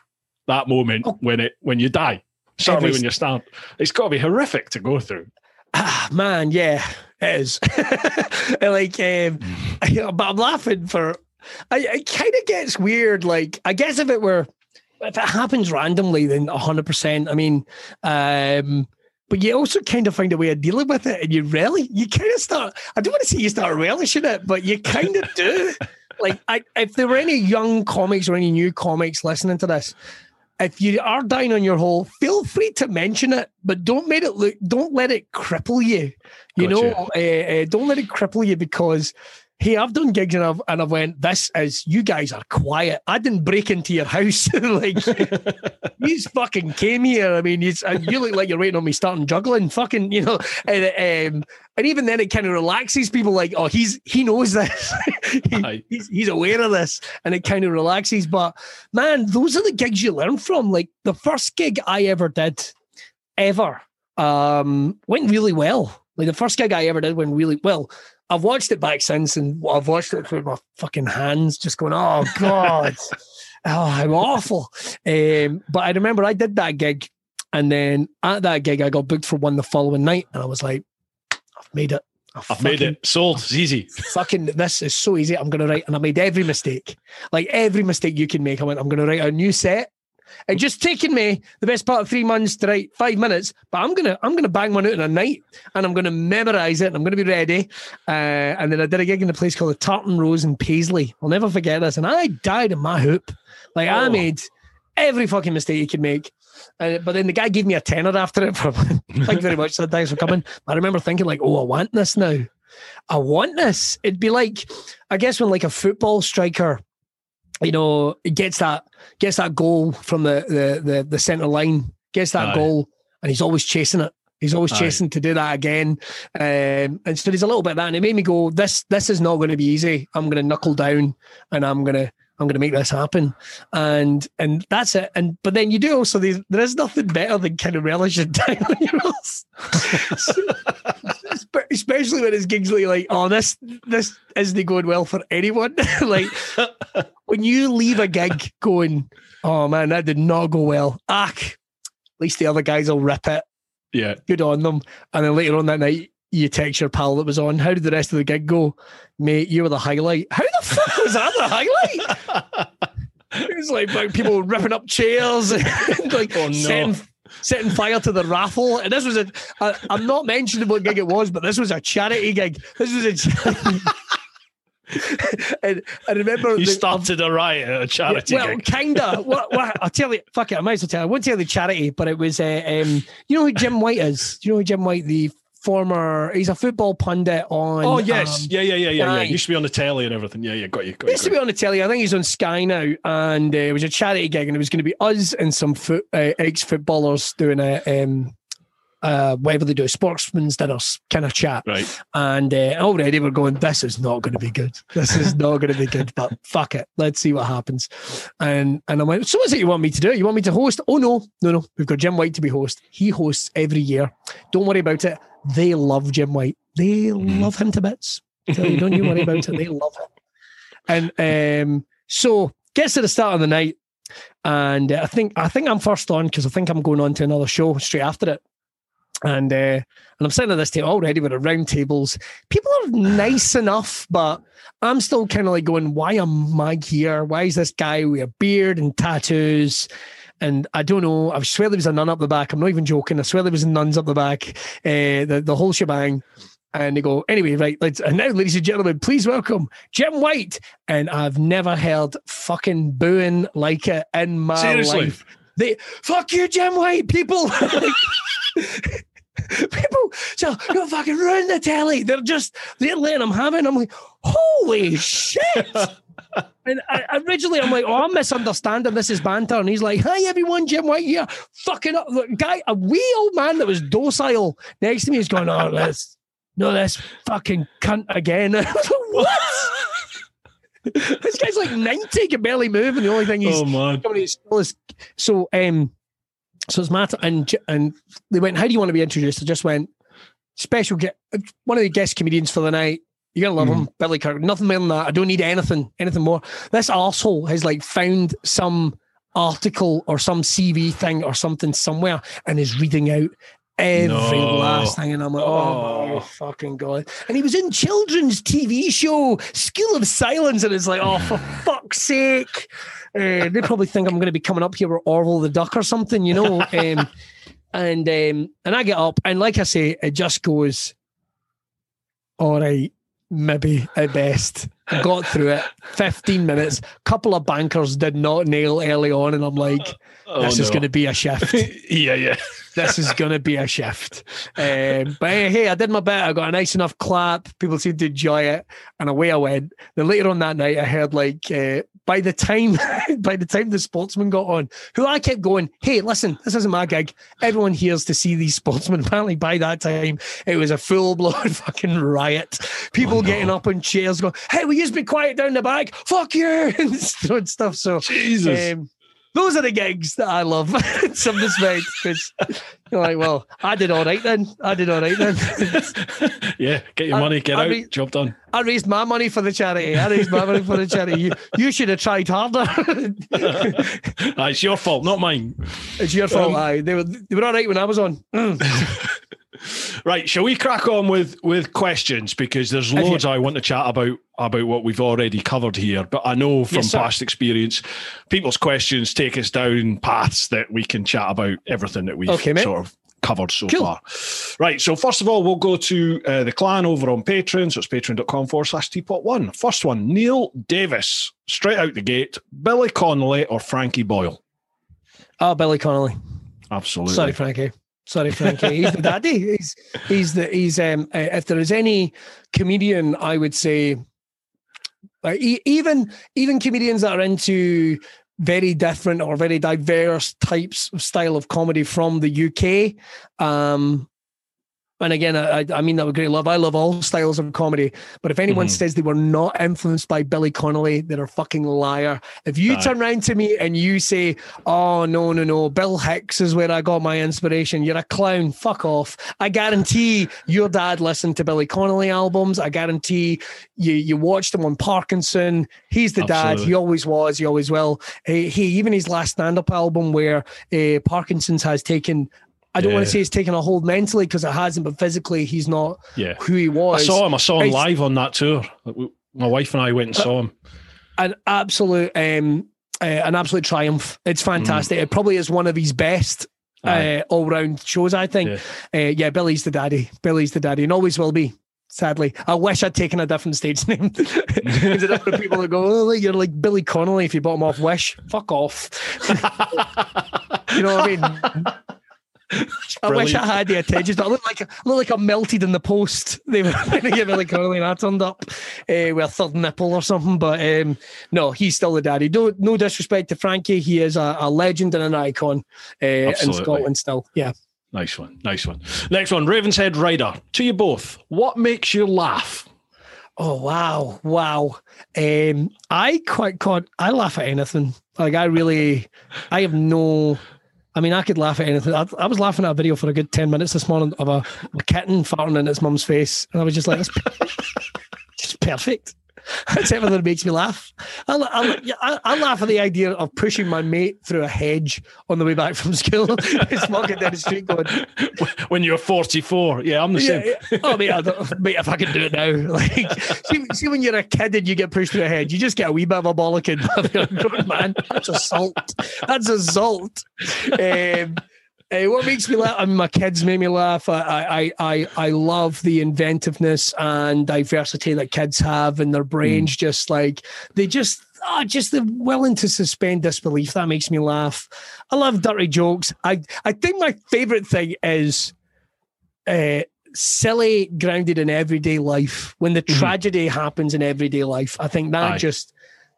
that moment oh. when it when you die. Certainly, Every, when you start, it's got to be horrific to go through. Ah, man, yeah, it is. like, um, but I'm laughing for I, it kind of gets weird. Like, I guess if it were, if it happens randomly, then 100%. I mean, um, but you also kind of find a way of dealing with it. And you really, you kind of start, I don't want to say you start relishing it, but you kind of do. like, I, if there were any young comics or any new comics listening to this, if you are dying on your hole, feel free to mention it, but don't make it look, don't let it cripple you. You gotcha. know, uh, uh, don't let it cripple you because hey, I've done gigs and I've and I went, this is you guys are quiet. I didn't break into your house. like you fucking came here. I mean, you look like you're waiting on me starting juggling. Fucking, you know, and um, and even then it kind of relaxes people like, oh, he's he knows this. he, he's he's aware of this. And it kind of relaxes. But man, those are the gigs you learn from. Like the first gig I ever did, ever, um, went really well. Like the first gig I ever did went really well. I've watched it back since, and I've watched it with my fucking hands just going, "Oh God, oh how awful." Um, but I remember I did that gig, and then at that gig I got booked for one the following night, and I was like, "I've made it." I've, I've fucking, made it. Sold. It's easy. Fucking, this is so easy. I'm going to write, and I made every mistake, like every mistake you can make. I went, I'm going to write a new set it just taken me the best part of three months to write five minutes, but I'm gonna I'm gonna bang one out in a night, and I'm gonna memorize it, and I'm gonna be ready. Uh, and then I did a gig in a place called the Tartan Rose in Paisley. I'll never forget this, and I died in my hoop. Like oh. I made every fucking mistake you could make. Uh, but then the guy gave me a tenner after it. For, thank you very much. Said thanks for coming. I remember thinking like, oh, I want this now. I want this. It'd be like, I guess when like a football striker you know, he gets that gets that goal from the the the, the centre line, gets that Aye. goal, and he's always chasing it. He's always Aye. chasing to do that again. Um, and so there's a little bit of that. And it made me go, this this is not going to be easy. I'm going to knuckle down and I'm going to I'm going to make this happen, and and that's it. And but then you do also there is nothing better than kind of relishing down on your ass, especially when it's Gigsley like, oh this this isn't going well for anyone. like when you leave a gig going, oh man that did not go well. Ack, at least the other guys will rip it. Yeah, good on them. And then later on that night, you text your pal that was on. How did the rest of the gig go? Mate, you were the highlight. How the fuck was that the highlight? it was like, like people ripping up chairs and like oh, no. setting, setting fire to the raffle. And this was a, a I'm not mentioning what gig it was, but this was a charity gig. This was a and I remember you the, started a riot at a charity. Yeah, well, gig. kinda. what, what, I'll tell you. Fuck it. I might as well tell. You. I won't tell you the charity, but it was. Uh, um, you know who Jim White is? Do you know who Jim White, the former he's a football pundit on oh yes. um, yeah yeah yeah yeah yeah. Used to be on the telly and everything. Yeah yeah got you got you, used to be on the telly. I think he's on sky now and uh, it was a charity gig and it was going to be us and some foot, uh, ex-footballers doing a um uh, whatever they do, a sportsman's dinners kind of chat. Right. And uh, already we're going, this is not going to be good. This is not going to be good, but fuck it. Let's see what happens. And and I went, so what's it you want me to do? You want me to host? Oh, no, no, no. We've got Jim White to be host. He hosts every year. Don't worry about it. They love Jim White. They mm. love him to bits. So don't you worry about it. They love him. And um, so gets to the start of the night. And uh, I think I think I'm first on because I think I'm going on to another show straight after it. And uh, and I'm sitting at this table already with the round tables. People are nice enough, but I'm still kind of like going, why am I here? Why is this guy with a beard and tattoos? And I don't know. I swear there was a nun up the back. I'm not even joking. I swear there was a nuns up the back. Uh, the the whole shebang. And they go, anyway, right, let's and now, ladies and gentlemen, please welcome Jim White. And I've never heard fucking booing like it in my Seriously? life. they fuck you, Jim White. People, people, so you fucking ruin the telly. They're just they're letting him have it. I'm like, holy shit. And I, originally, I'm like, oh, I'm misunderstanding. This is banter. And he's like, hi, everyone, Jim White here. Fucking up. The guy, a wee old man that was docile next to me is going, oh, this, no, this fucking cunt again. Like, what? this guy's like 90, can barely move. And the only thing he's Oh man. coming is still is so um so it's Matt and and they went, How do you want to be introduced? I just went, special get one of the guest comedians for the night. You're gonna love hmm. him, Billy Kirk. Nothing more than that. I don't need anything, anything more. This asshole has like found some article or some CV thing or something somewhere and is reading out every No. last thing. And I'm like, oh, my Oh. fucking God. And he was in children's TV show, School of Silence. And it's like, oh, for fuck's sake. Uh, they probably think I'm going to be coming up here with Orville the Duck or something, you know. Um, and um, and I get up, and like I say, it just goes, all right, maybe at best. I got through it. 15 minutes. Couple of bankers did not nail early on, and I'm like, Oh, this is going to be a shift. yeah, yeah. this is going to be a shift. Um, but hey, hey, I did my bit. I got a nice enough clap. People seemed to enjoy it, and away I went. Then later on that night, I heard like uh, by the time by the time the sportsman got on, who I kept going, "Hey, listen, this isn't my gig. Everyone here's to see these sportsmen." Apparently, by that time, it was a full blown fucking riot. People Oh, no. getting up on chairs, going, "Hey, will you just be quiet down the back? Fuck you!" and stuff. So. Jesus. Um, those are the gigs that I love some respect because you're like, well, I did all right then. I did all right then. yeah, get your I- money, get I out, mean- job done. I raised my money for the charity. I raised my money for the charity. You, you should have tried harder. Ah, it's your fault, not mine. it's your fault. Um, aye. They were they were all right when I was on. Right, shall we crack on with with questions because there's you- loads I want to chat about about what we've already covered here. But I know from Yes, past experience, people's questions take us down paths that we can chat about everything that we've Okay, sort of covered so Cool. far. Right, so first of all, we'll go to uh, the clan over on Patreon. So it's patreon.com forward slash teapot one. First one, Neil Davis, straight out the gate, Billy Connolly or Frankie Boyle? Oh, Billy Connolly. Absolutely. Sorry, Frankie. Sorry, Frankie. He's the daddy. He's he's the he's um. uh, If there is any comedian, I would say, like even even comedians that are into very different or very diverse types of style of comedy from the UK. Um, and again, I, I mean that with great love. I love all styles of comedy. But if anyone Mhm. says they were not influenced by Billy Connolly, they're a fucking liar. If you Aye. turn around to me and you say, "Oh no, no, no, Bill Hicks is where I got my inspiration," you're a clown. Fuck off. I guarantee your dad listened to Billy Connolly albums. I guarantee you you watched him on Parkinson. He's the dad. He always was. He always will. He, he even his last stand up album where uh, Parkinson's has taken. I don't want to say he's taken a hold mentally because it hasn't, but physically he's not Yeah. who he was. I saw him. I saw him It's- live on that tour. My wife and I went and saw him. an absolute um uh, an absolute triumph. It's fantastic. It probably is one of his best uh, all round shows. I think. Yeah. Uh, yeah, Billy's the daddy. Billy's the daddy, and always will be. Sadly, I wish I'd taken a different stage name. There's a different people that go, "Oh, you're like Billy Connolly if you bought him off Wish." Fuck off. You know what I mean? I wish I had the attention. I look like I look like I'm melted in the post. They were trying to get Billy Connolly and I turned up uh, with a third nipple or something. But um, no, he's still the daddy. No, no disrespect to Frankie. He is a, a legend and an icon uh, in Scotland still. Yeah. Nice one. Nice one. Next one, Ravenshead Rider. To you both. What makes you laugh? Oh wow, wow. Um, I quite caught. I laugh at anything. Like I really, I have no. I mean, I could laugh at anything. I, I was laughing at a video for a good ten minutes this morning of a, a kitten farting in its mum's face, and I was just like, "That's just perfect." That's everything that makes me laugh. I, I, I, I laugh at the idea of pushing my mate through a hedge on the way back from school. He's walking down the street going, When you're 44. Yeah, I'm the yeah, same. yeah. Oh, mate, I don't, mate, if I can do it now. Like, see, see, when you're a kid and you get pushed through a hedge, you just get a wee bit of a bollocking. Man, that's assault. That's assault. Um, uh, what makes me laugh? I mean, my kids make me laugh. I, I, I, I love the inventiveness and diversity that kids have in their brains. Just like they just oh, just the willing to suspend disbelief that makes me laugh. I love dirty jokes. I I think my favorite thing is uh, silly, grounded in everyday life. When the Mhm. tragedy happens in everyday life, I think that Aye. just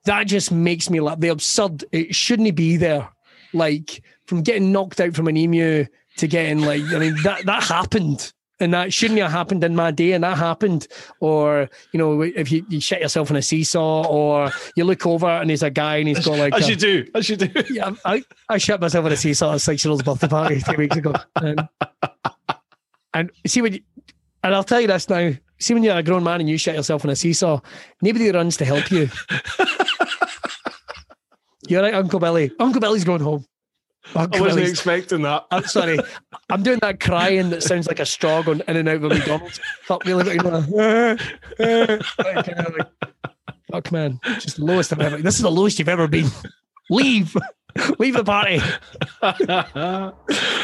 that just makes me laugh. The absurd. It shouldn't be there. Like from getting knocked out from an emu to getting like I mean that that happened. And that shouldn't have happened in my day, and that happened. Or you know, if you, you shit yourself in a seesaw, or you look over and there's a guy and he's got like As a- you do, as you do. yeah, I, I shut myself in a seesaw at six year old's birthday party three weeks ago. And, and see when you, and I'll tell you this now. See when you're a grown man and you shut yourself in a seesaw, nobody runs to help you. You're right, Uncle Billy. Uncle Billy's going home. I wasn't Billy's, expecting that. I'm sorry. I'm doing that crying that sounds like a straw going in and out of McDonald's. Fuck really, but you know, like, like, fuck man, just the lowest I've ever. This is the lowest you've ever been. Leave, leave the party.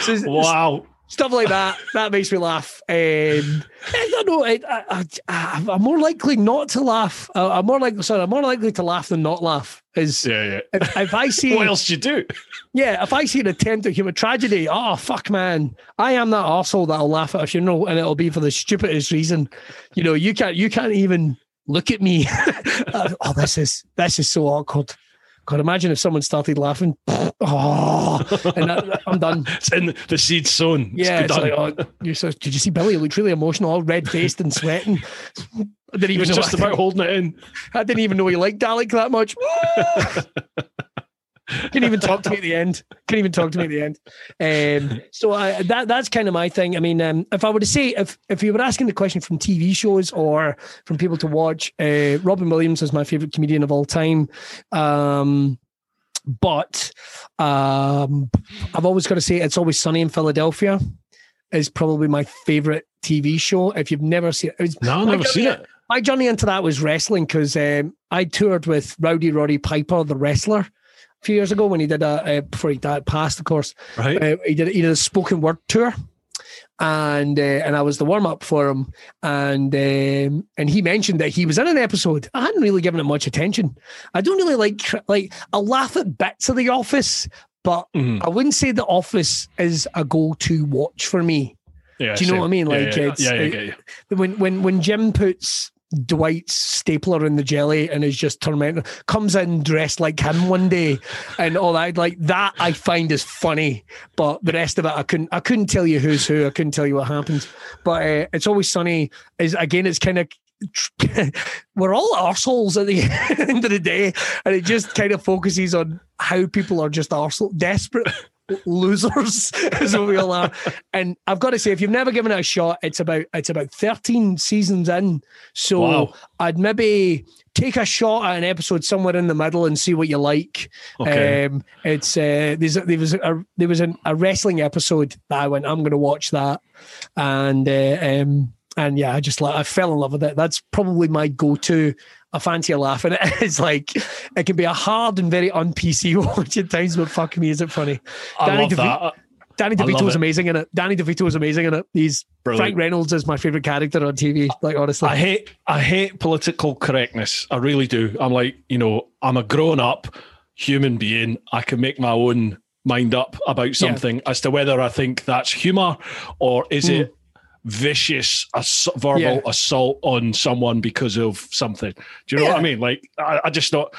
So- wow. stuff like that. That makes me laugh. Um, I don't know. I, I, I, I'm more likely not to laugh. Uh, I'm more likely, sorry, I'm more likely to laugh than not laugh. Is Yeah, yeah. if, if I see, What else do you do? yeah, if I see an attempt at human tragedy, oh fuck, man, I am that asshole that'll laugh at a funeral, and it'll be for the stupidest reason. You know, you can't, you can't even look at me. Uh, oh, this is this is so awkward. God, imagine if someone started laughing. Oh, and that, I'm done. It's in the seed sown. It's Yeah, good it's like, oh, you so, did you see Billy? He looked really emotional, all red faced and sweating. I didn't he even was know. just about holding it in. I didn't even know he liked Dalek that much. Couldn't even talk to me at the end. Couldn't even talk to me at the end. Um, so I, that that's kind of my thing. I mean, um, if I were to say, if if you were asking the question from TV shows or from people to watch, uh, Robin Williams is my favorite comedian of all time. Um, but um, I've always got to say, it's always sunny in Philadelphia. Is probably my favorite TV show. If you've never seen it, it's- No, I've never seen it. my journey into that was wrestling because um, I toured with Rowdy Roddy Piper, the wrestler, few years ago when he did a uh, before he died, passed, of course. Right. Uh, he did he did a spoken word tour, and uh, and I was the warm up for him, and um, and he mentioned that he was in an episode. I hadn't really given it much attention. I don't really like like I laugh at bits of The Office, but Mhm. I wouldn't say The Office is a go to watch for me. Yeah, do you know same. what I mean? Like, yeah, it's- yeah, yeah, I it- when when when Jim puts Dwight's stapler in the jelly and is just tormenting, comes in dressed like him one day, and all that like that I find is funny, but the rest of it I couldn't I couldn't tell you who's who. I couldn't tell you what happened. But uh, it's always sunny. Is again, it's kind of. We're all arseholes at the end of the day, and it just kind of focuses on how people are just arsehole, desperate losers is what we all are. And I've got to say, if you've never given it a shot, it's about it's about 13 seasons in. So Wow. I'd maybe take a shot at an episode somewhere in the middle and see what you like. Okay. Um, it's uh, there's a, there was a there was an, a wrestling episode that I went, I'm going to watch that, and uh, um, and yeah, I just like I fell in love with it. That's probably my go-to. I fancy a laugh, and it's like it can be a hard and very un PC watch at times, but fuck me, is it funny? I Danny love DeVito- that. Danny DeVito it. amazing in it. Danny DeVito was amazing in it. He's Brilliant. Frank Reynolds is my favorite character on TV. Like honestly, I hate I hate political correctness. I really do. I'm like, you know, I'm a grown up human being. I can make my own mind up about something as to whether I think that's humor or is hmm. it vicious ass- verbal Yeah. assault on someone because of something. Do you know what I mean? Like, I, I just not.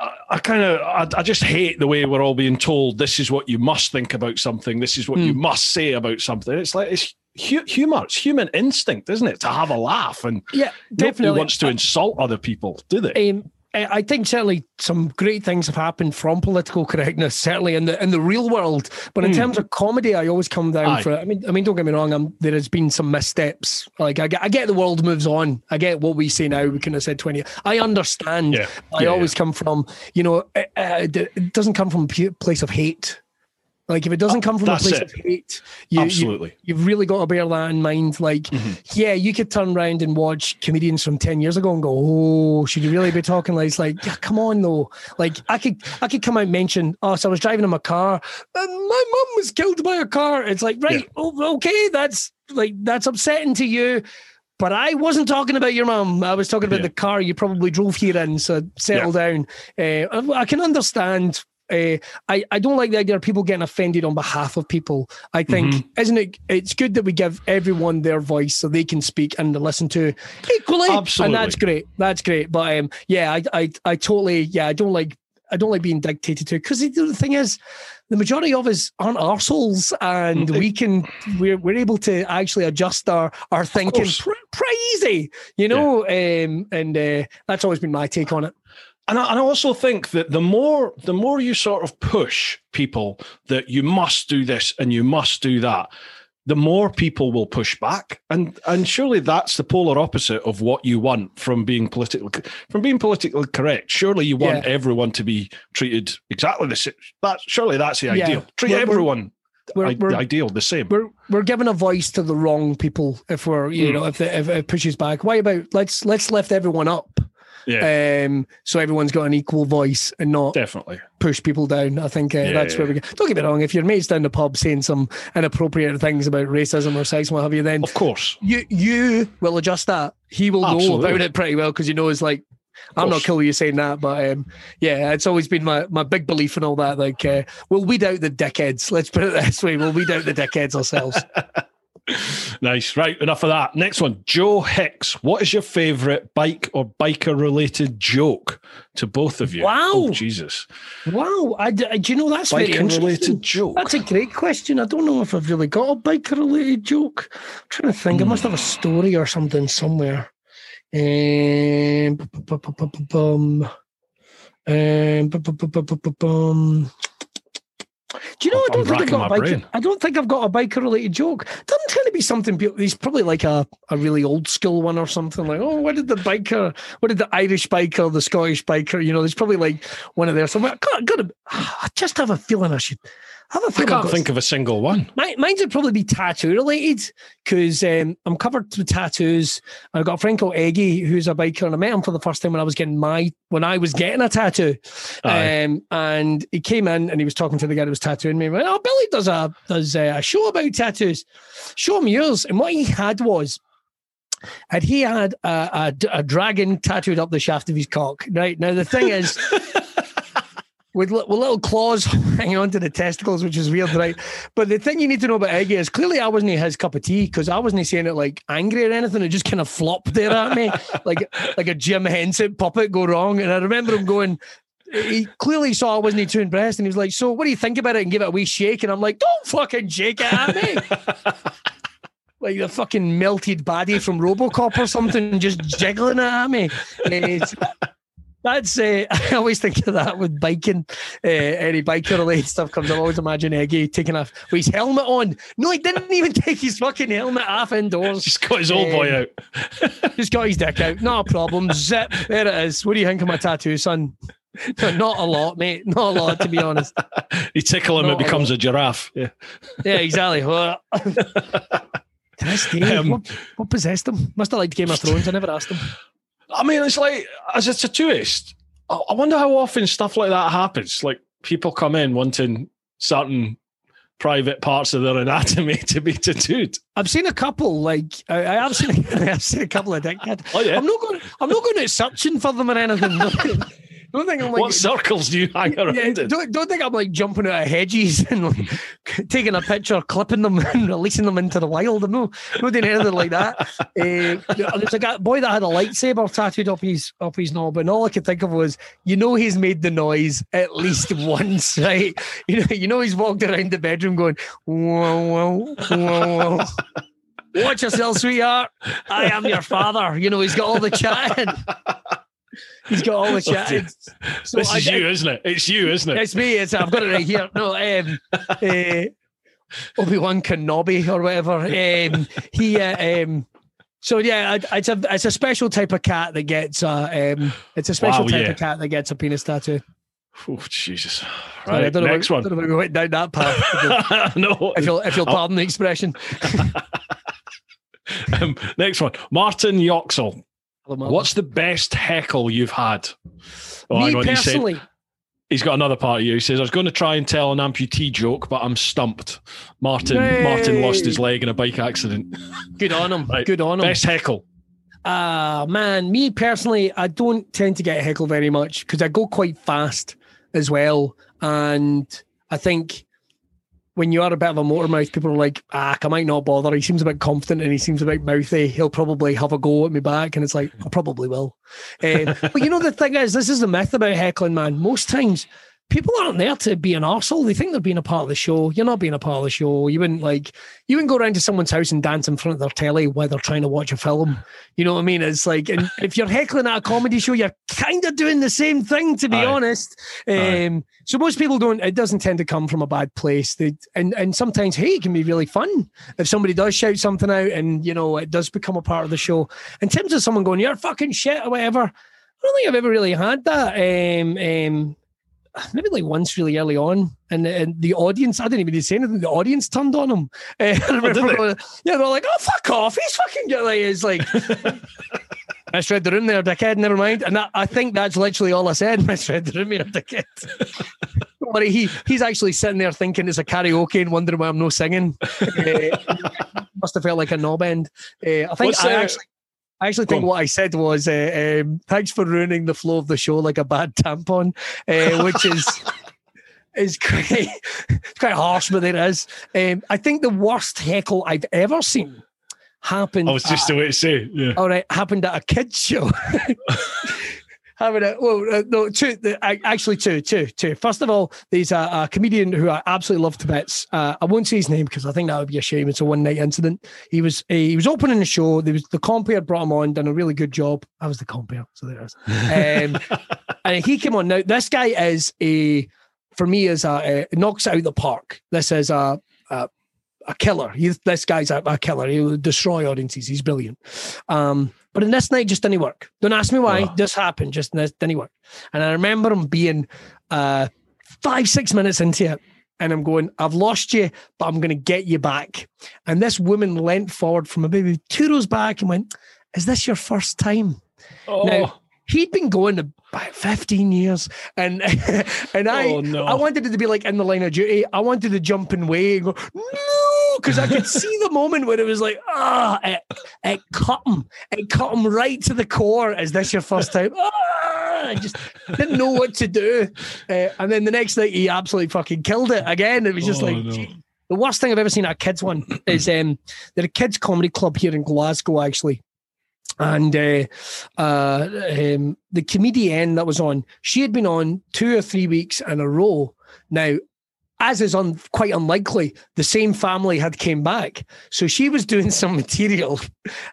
I, I kind of, I, I just hate the way we're all being told this is what you must think about something. This is what you must say about something. It's like it's hu- humor. It's human instinct, isn't it, to have a laugh and yeah, Nobody definitely wants to insult other people, do they? Um, I think certainly some great things have happened from political correctness, certainly in the in the real world. But in terms of comedy, I always come down. Aye. for. I mean, I mean, don't get me wrong. I'm, there has been some missteps. Like I get, I get the world moves on. I get what we say now. We couldn't have said twenty. I understand. Yeah. I Yeah, always come from. You know, uh, uh, it doesn't come from a place of hate. Like if it doesn't come from a place it. of hate, you, you, Absolutely. You've really got to bear that in mind. Like, Mm-hmm. yeah, you could turn around and watch comedians from ten years ago and go, "Oh, should you really be talking like?" It's like, yeah, come on, though. Like, I could, I could come out and mention, "Oh, so I was driving in my car, and my mum was killed by a car." It's like, right, oh, okay, that's like that's upsetting to you. But I wasn't talking about your mum. I was talking about Yeah. the car you probably drove here in. So settle down. Uh, I, I can understand. Uh, I, I don't like the idea of people getting offended on behalf of people. I think, Mm-hmm. isn't it? It's good that we give everyone their voice so they can speak and listen to equally. Absolutely. And that's great. That's great. But um, yeah, I, I, I totally, yeah, I don't like, I don't like being dictated to because the thing is, the majority of us aren't arseholes and we can we're we're able to actually adjust our our thinking pretty easy, you know. Um, and uh, that's always been my take on it. And I, and I also think that the more the more you sort of push people that you must do this and you must do that, the more people will push back. And and surely that's the polar opposite of what you want from being politically from being politically correct. Surely you want Yeah. everyone to be treated exactly the same. That surely that's the Yeah. ideal. Treat We're- everyone We're, I- we're, the ideal the same. we're we're giving a voice to the wrong people if we're you Mm. know if, the, if it pushes back. Why about let's let's lift everyone up. Yeah, Um, so everyone's got an equal voice and not definitely. push people down. I think uh, Yeah, that's where we get. Don't get me wrong. If your mate's down the pub saying some inappropriate things about racism or sex, what have you, then Of course. you you will adjust that. He will know about it pretty well because you know knows like I'm not cool you saying that, but um, yeah, it's always been my, my big belief in all that. Like, uh, we'll weed out the dickheads. Let's put it this way: we'll weed out the dickheads ourselves. Nice. Right. Enough of that. Next one. Joe Hicks. What is your favourite bike or biker related joke to both of you? Wow. Oh, Jesus. wow, I, d- do you know that's very Biker related joke. That's a great question. I don't know if I've really got a biker related joke. I'm trying to think. I must have a story or something somewhere. Um, bu- bu- bu- bu- bu- bum. Um, bu- bu- bu- bu- bu- bu- bum. Do you know? I I'm don't think I've got a biker. brain. I don't think I've got a biker related joke. Doesn't tend to be something. people- He's probably like a, a really old school one or something. Like, oh, what did the biker? What did the Irish biker, the Scottish biker? You know, there's probably like one of there somewhere. I got, got I just have a feeling I should. I have a I can't think of a single one. Mine, mine's would probably be tattoo related because um, I'm covered with tattoos. I've got a friend called Eggy who's a biker, and I met him for the first time when I was getting my when I was getting a tattoo. Um, and he came in and he was talking to the guy that was tattooing me. He went, "Oh, Billy does a does a show about tattoos. Show him yours." And what he had was. And he had a, a, a dragon tattooed up the shaft of his cock. Right now, the thing is, with, with little claws hanging onto the testicles, which is weird, right? But the thing you need to know about Eggy is clearly I wasn't his cup of tea because I wasn't saying it like angry or anything. It just kind of flopped there at me, like like a Jim Henson puppet go wrong. And I remember him going. He clearly saw I wasn't too impressed, and he was like, "So, what do you think about it?" And give it a wee shake, and I'm like, "Don't fucking shake it at me." like the fucking melted body from RoboCop or something, just jiggling it at me. That's uh, I always think of that with biking. Uh, any biker related stuff comes. I always imagine Eggy taking off with his helmet on. No, he didn't even take his fucking helmet off indoors. He's got his old boy Um, out. Just got his dick out. Not a problem. Zip. There it is. What do you think of my tattoo, son? Not a lot, mate. Not a lot, to be honest. You tickle him, Not it becomes a giraffe. Yeah. Yeah, exactly. To this day, Um, what, what possessed him? Must have liked Game of Thrones. I never asked him. I mean, it's like as a tattooist, I wonder how often stuff like that happens. Like people come in wanting certain private parts of their anatomy to be tattooed. I've seen a couple. Like I, I have seen, I've seen a couple of dickhead. Oh yeah. I'm not going. I'm not going out searching for them or anything. don't think I'm like. what circles do you hang around Yeah, in? don't, don't think I'm like jumping out of hedges and like, taking a picture, clipping them, and releasing them into the wild. I'm not, not doing anything like that. Uh, there's a guy, boy that had a lightsaber tattooed up his up his knob, and all I could think of was, you know, he's made the noise at least once, right? You know, you know, he's walked around the bedroom going, whoa, whoa, whoa, whoa. Watch yourself, sweetheart. I am your father. You know, he's got all the chatting. He's got all the chatting. So this I- is I- you, isn't it? It's you, isn't it? it's me. It's I've got it right here. No, um, uh, Obi Wan Kenobi or whatever. Um, he. Uh, um, so yeah, it's a it's a special type of cat that gets a um, it's a special Wow, type yeah. of cat that gets a penis tattoo. Oh Jesus! Sorry, Right, I don't next one. I don't know why we went down that path. no. if you'll if you'll Oh. pardon the expression. Um, next one, Martin Yoxel. Hello, Martin. What's the best heckle you've had? Oh, me hang on, he said- personally? he's got another part of you. He says, I was going to try and tell an amputee joke, but I'm stumped. Martin Yay. Martin lost his leg in a bike accident. Good on him. Right. Good on him. Best heckle. uh man, me personally, I don't tend to get heckled very much because I go quite fast as well. And I think when you are a bit of a motor mouth, people are like, ah, I might not bother. He seems a bit confident and he seems a bit mouthy. He'll probably have a go at me back. And it's like, I probably will. Um, but you know, the thing is, this is the myth about heckling, man. Most times people aren't there to be an arsehole. They think they're being a part of the show. You're not being a part of the show. You wouldn't like you wouldn't go around to someone's house and dance in front of their telly while they're trying to watch a film. You know what I mean? It's like and if you're heckling at a comedy show, you're kind of doing the same thing, to be Aye. honest. Um, so most people don't it doesn't tend to come from a bad place. They and and sometimes hey, it can be really fun if somebody does shout something out and you know it does become a part of the show. In terms of someone going, You're fucking shit or whatever. I don't think I've ever really had that. Um, um, maybe like once really early on, and, and the audience, I didn't even say anything. The audience turned on him. Uh, oh, yeah, they're like, "Oh fuck off!" He's fucking like, it's like. I read the room there, dickhead. Never mind. And that, I think that's literally all I said. I read the room here, dickhead. Don't worry, he he's actually sitting there thinking it's a karaoke and wondering why I'm no singing. uh, must have felt like a knob end. Uh, I think What's, I uh, actually I actually think what I said was, uh, um, "Thanks for ruining the flow of the show like a bad tampon," uh, which is is quite quite harsh, but it is. Um, I think the worst heckle I've ever seen happened. I was just at, the way to say, yeah. All right, happened at a kids show. having a well, uh, no, two, the, actually two, two, two. First of all, there's a, a comedian who I absolutely love to bits. Uh, I won't say his name because I think that would be a shame. It's a one night incident. He was he was opening the show. There was the compere brought him on, done a really good job. I was the compere, so there it is. Um, and he came on. Now this guy is a for me is a, a knocks out the park. This is a, a a killer. He's this guy's a, a killer. He'll destroy audiences. He's brilliant. Um, but in this night, just didn't work. Don't ask me why. Oh. This happened. Just didn't work. And I remember him being uh, five, six minutes into it. And I'm going, I've lost you, but I'm going to get you back. And this woman leant forward from maybe two rows back and went, Is this your first time? Oh. Now, he'd been going about 15 years and and I oh, no. I wanted it to be like in the line of duty. I wanted to jump and way and go, no, because I could see the moment when it was like, ah, oh, it, it cut him. It cut him right to the core. Is this your first time? Ah, I just didn't know what to do. Uh, and then the next night, he absolutely fucking killed it again. It was just oh, like, no. the worst thing I've ever seen at a kids one is um, they're a kids comedy club here in Glasgow, actually. And uh, uh, um, the comedian that was on, she had been on two or three weeks in a row. Now, as is un- quite unlikely, the same family had came back. So she was doing some material,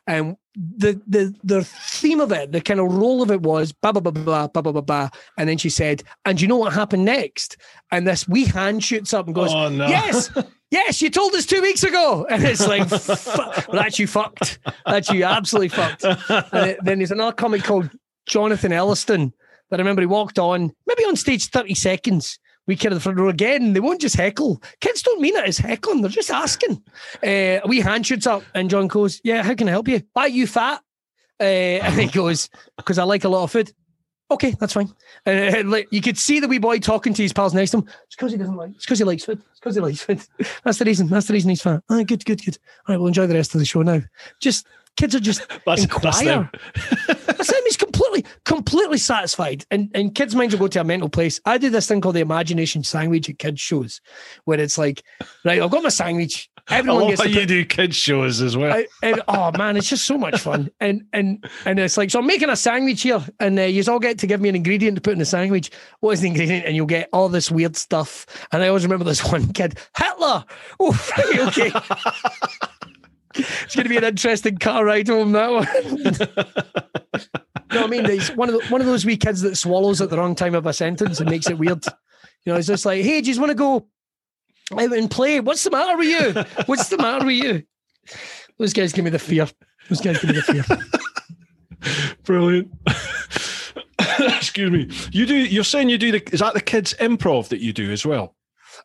and the the the theme of it, the kind of role of it was blah blah blah blah blah blah blah blah. And then she said, "And you know what happened next?" And this wee hand shoots up and goes, oh, no. "Yes." Yes, you told us two weeks ago, and it's like, well, that's you fucked. That's you absolutely fucked. And then there's another comic called Jonathan Elliston that I remember he walked on, maybe on stage 30 seconds, we kid in the front row again. They won't just heckle. Kids don't mean it as heckling. They're just asking. Uh, we hand shoots up and John goes, yeah, how can I help you? Why are you fat? Uh, and he goes, because I like a lot of food. Okay, that's fine. And, uh, like, you could see the wee boy talking to his pals next to him. It's because he doesn't like. It's because he likes food. It's because he likes food. That's the reason. That's the reason he's fat. Oh, good, good, good. All right, we'll enjoy the rest of the show now. Just kids are just that's, inquire. That's, that's him. He's completely, completely satisfied. And and kids' minds will go to a mental place. I do this thing called the imagination sandwich at kids' shows, where it's like, right, I've got my sandwich. Everyone I love how you do kids' shows as well. I, and, oh man, it's just so much fun. And and and it's like, so I'm making a sandwich here, and uh, you all get to give me an ingredient to put in the sandwich. What is the ingredient? And you'll get all this weird stuff. And I always remember this one kid, Hitler. Oh, okay. It's going to be an interesting car ride home that one. you know what I mean? He's one of the, one of those wee kids that swallows at the wrong time of a sentence and makes it weird. You know, it's just like, hey, do you want to go out and play? What's the matter with you? What's the matter with you? Those guys give me the fear. Those guys give me the fear. Brilliant. Excuse me. You do. You're saying you do the. Is that the kids improv that you do as well?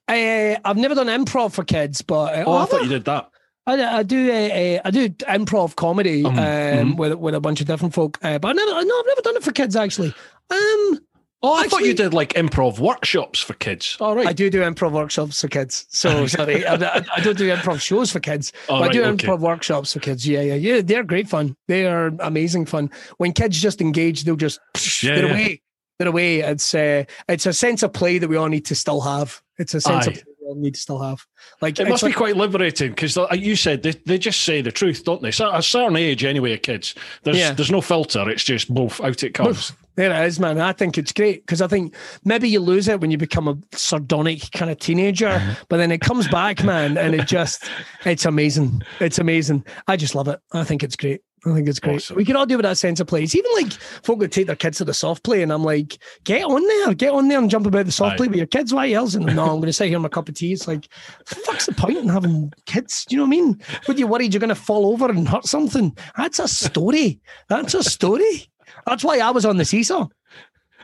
Uh, I've never done improv for kids, but uh, oh, I thought you did that. I, I do a, a I do improv comedy um, um, mm-hmm. with with a bunch of different folk, uh, but I never no I've never done it for kids actually. Um, Oh, I Actually, thought you did like improv workshops for kids. All right. I do do improv workshops for kids. So sorry, I, I, don't do improv shows for kids. Oh, right, I do okay. improv workshops for kids. Yeah, yeah, yeah. They're great fun. They are amazing fun. When kids just engage, they'll just yeah, they're yeah. away. They're away. It's uh, it's a sense of play that we all need to still have. It's a sense Aye. of need to still have. Like it must like, be quite liberating because, like you said, they, they just say the truth, don't they? So at a certain age, anyway, of kids, there's yeah. there's no filter. It's just both out it comes. There it is, man. I think it's great because I think maybe you lose it when you become a sardonic kind of teenager, but then it comes back, man, and it just it's amazing. It's amazing. I just love it. I think it's great. I think it's great. Awesome. We can all do with that sense of place. Even like folk would take their kids to the soft play, and I'm like, get on there, get on there and jump about the soft Aye. play with your kids. Why else? And no, I'm going to sit here with my cup of tea. It's like, fuck's the point in having kids? Do you know what I mean? Would you worried you're going to fall over and hurt something? That's a story. That's a story. That's why I was on the seesaw.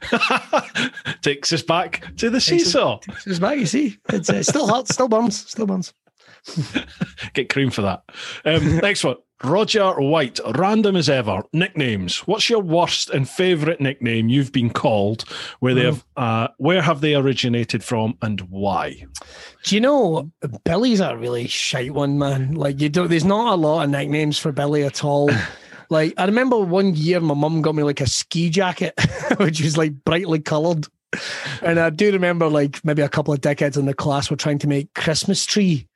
takes us back to the seesaw. Takes us back, you see. It's uh, still hot, still burns, still burns. Get cream for that. Um, next one. Roger White, random as ever. Nicknames. What's your worst and favourite nickname you've been called? Where they have, uh, where have they originated from, and why? Do you know Billy's a really shite one, man? Like you don't. There's not a lot of nicknames for Billy at all. like I remember one year, my mum got me like a ski jacket, which was like brightly coloured. And I do remember, like maybe a couple of decades in the class were trying to make Christmas tree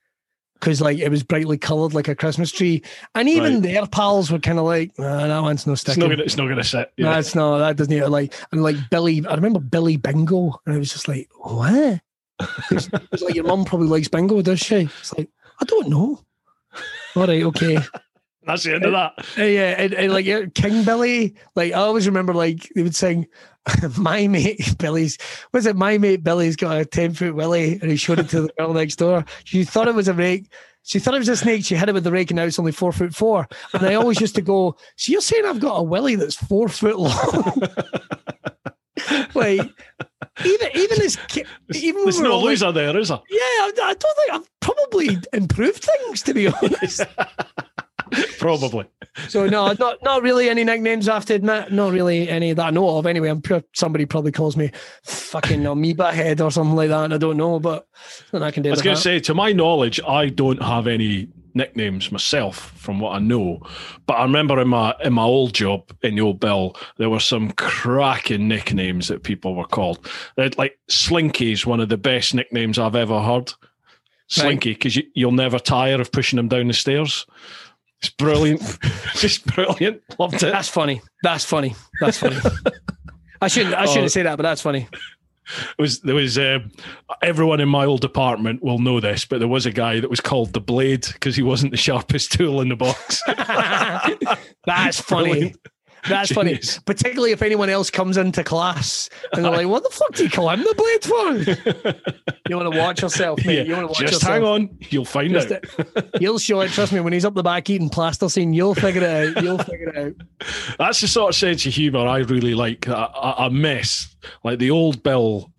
because like it was brightly coloured like a Christmas tree, and even right. their pals were kind of like, nah, "That one's no sticking. It's not gonna, it's not gonna sit." Yeah. No, it's not. That doesn't even like. And like Billy, I remember Billy Bingo, and I was just like, "What?" It's, it's like your mum probably likes bingo, does she? It's like I don't know. All right, okay. That's the end of that. Uh, yeah, and, and, like King Billy, like I always remember, like they would sing, "My mate Billy's." Was it my mate Billy's got a ten foot willy, and he showed it to the girl next door. She thought it was a rake. She thought it was a snake. She hit it with the rake, and now it's only four foot four. And I always used to go, "So you're saying I've got a willy that's four foot long?" like even even as even there's no loser like, there, is there? Yeah, I, I don't think I've probably improved things to be honest. Probably. So no, not not really any nicknames. I have to admit, not really any that I know of. Anyway, I'm sure somebody probably calls me fucking amoeba head or something like that, I don't know. But I can do. I was going to say, to my knowledge, I don't have any nicknames myself from what I know. But I remember in my in my old job in the old Bill, there were some cracking nicknames that people were called. They'd, like Slinky is one of the best nicknames I've ever heard. Slinky, because you, you'll never tire of pushing them down the stairs. It's brilliant. Just brilliant. Loved it. That's funny. That's funny. That's funny. I shouldn't. I shouldn't oh. say that, but that's funny. It was there was uh, everyone in my old department will know this, but there was a guy that was called the Blade because he wasn't the sharpest tool in the box. that's funny. That's Genius. funny, particularly if anyone else comes into class and they're like, "What the fuck do you call him the blade for?" you want to watch yourself, mate. Yeah. You want to watch Just yourself. hang on, you'll find Just out. you'll show it. Trust me. When he's up the back eating plasticine, you'll figure it out. You'll figure it out. That's the sort of sense of humour I really like. A, a mess like the old Bill,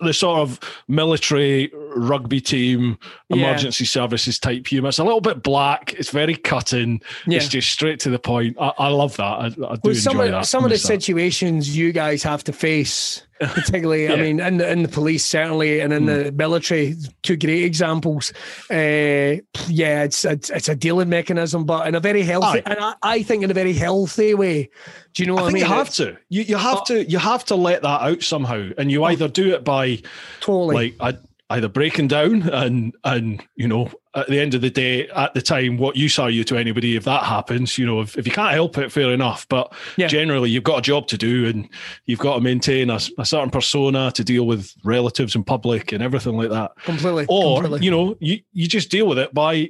the sort of military rugby team emergency yeah. services type humour. It's a little bit black. It's very cutting. Yeah. It's just straight to the point. I, I love that. I, I do well, some enjoy of, that. Some of the situations you guys have to face particularly. yeah. I mean, in the, in the police certainly, and in mm. the military, two great examples. Uh, yeah, it's, it's, it's a dealing mechanism, but in a very healthy, Aye. and I, I, think in a very healthy way. Do you know what I, I mean? You have to. You you have to you have to let that out somehow, and you oh. either do it by totally like I, either breaking down and and you know at the end of the day at the time what use are you to anybody if that happens you know if, if you can't help it fair enough but yeah. generally you've got a job to do and you've got to maintain a, a, certain persona to deal with relatives in public and everything like that completely or completely. you know you, you just deal with it by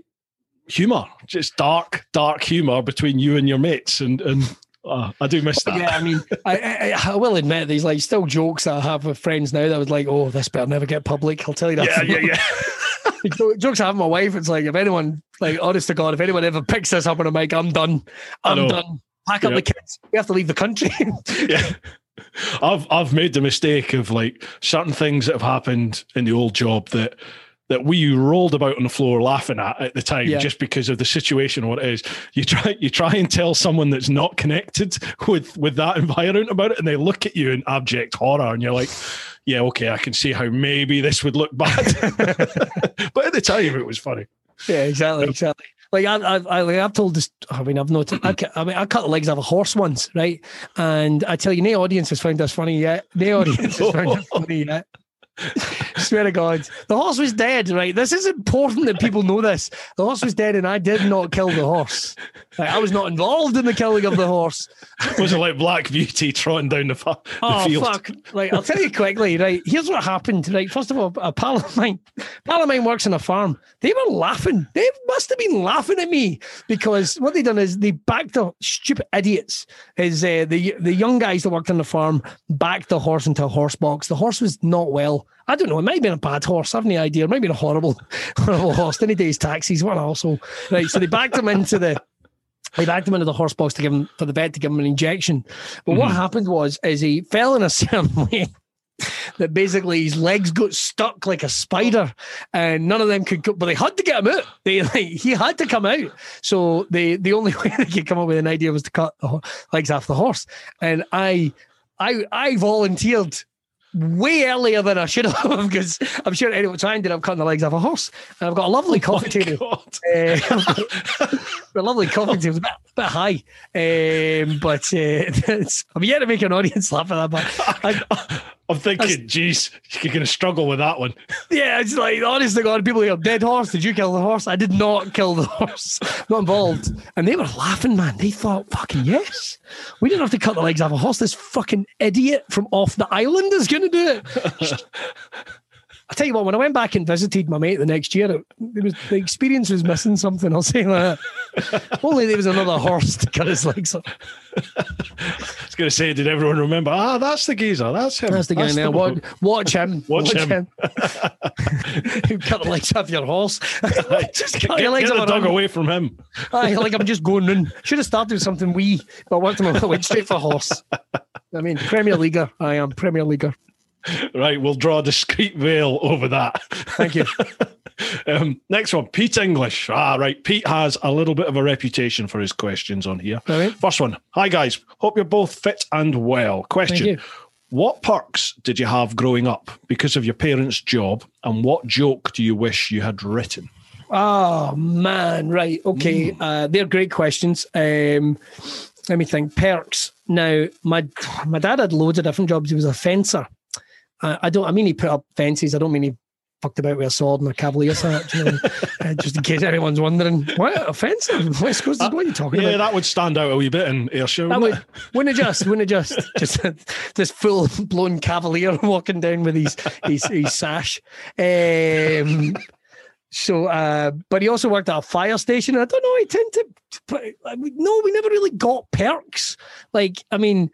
humor just dark dark humor between you and your mates and and Oh, I do miss that. Yeah, I mean, I, I, I, will admit these like still jokes I have with friends now that was like, oh, this better never get public. I'll tell you that. Yeah, yeah, yeah. jokes I have with my wife. It's like if anyone, like, honest to God, if anyone ever picks this up on a mic, I'm done. I'm done. Pack up the kids. We have to leave the country. yeah. I've I've made the mistake of like certain things that have happened in the old job that that we rolled about on the floor laughing at at the time, Yeah. just because of the situation. What it is, you try you try and tell someone that's not connected with with that environment about it, and they look at you in abject horror, and you're like. Yeah, okay, I can see how maybe this would look bad, but at the time it was funny. Yeah, exactly, exactly. Like I, I, I like I've told this. I mean, I've not. I, I mean, I cut the legs of a horse once, right? And I tell you, no audience has found this funny yet. No audience has found it funny yet. Swear to God, the horse was dead. Right, this is important that people know this. The horse was dead, and I did not kill the horse. Like, I was not involved in the killing of the horse. Was it like Black Beauty trotting down the, fa- the Oh field? fuck! Like I'll tell you quickly. Right, here's what happened. Right, first of all, a pal of mine, pal of mine works on a farm. They were laughing. They must have been laughing at me because what they done is they backed the stupid idiots. Is uh, the the young guys that worked on the farm backed the horse into a horse box. The horse was not well. I don't know. It might have been a bad horse. I have no idea. It might have been a horrible, horrible horse. Any days taxis. What an also right. So they backed him into the they backed him into the horse box to give him for the vet to give him an injection. But what mm-hmm. happened was is he fell in a certain way that basically his legs got stuck like a spider and none of them could go but they had to get him out. They like he had to come out. So the the only way they could come up with an idea was to cut the legs off the horse. And I I I volunteered way earlier than I should have because I'm sure anyone so I ended up cutting the legs off a horse. And I've got a lovely Oh coffee table. God. Uh, a lovely coffee table, a bit, bit high, um, but uh, I'm yet to make an audience laugh at that. But I, I'm thinking, geez, you're going to struggle with that one. yeah, it's like honestly, God, people go, "Dead horse? Did you kill the horse?" I did not kill the horse. Not involved. And they were laughing, man. They thought, "Fucking yes, we didn't have to cut the legs off a horse. This fucking idiot from off the island is going to do it." I tell you what, when I went back and visited my mate the next year, it, it was the experience was missing something. I'll say that. Only there was another horse to cut his legs off. I was going to say, did everyone remember? Ah, that's the geezer. That's him. That's the guy now. Watch, watch him. Watch him. Who cut the legs off your horse? just cut Get, your legs get the dog a away from him. Aye, like I'm just going in. Should have started with something wee, but I worked on my went straight for horse. I mean, Premier Leaguer. I am Premier Leaguer. Right, we'll draw a discreet veil over that. Thank you. um, next one, Pete English. Ah, right. Pete has a little bit of a reputation for his questions on here. Right. First one. Hi, guys. Hope you're both fit and well. Question. What perks did you have growing up because of your parents' job, and what joke do you wish you had written? Oh man, right. Okay. Uh, they're great questions. Um, let me think. Perks. Now, my my dad had loads of different jobs. He was a fencer. Uh, I don't. I mean, he put up fences. I don't mean he fucked about with a sword and a cavalier hat. You know, uh, just in case anyone's wondering, what offensive? fencer? West Coast is what are you talking Yeah, about? that would stand out a wee bit in Ayrshire. That wouldn't would wouldn't adjust, wouldn't adjust. Just this full blown cavalier walking down with his his, his sash. Um, so, uh, but he also worked at a fire station. I don't know. He tend to, I mean, no, we never really got perks. Like, I mean,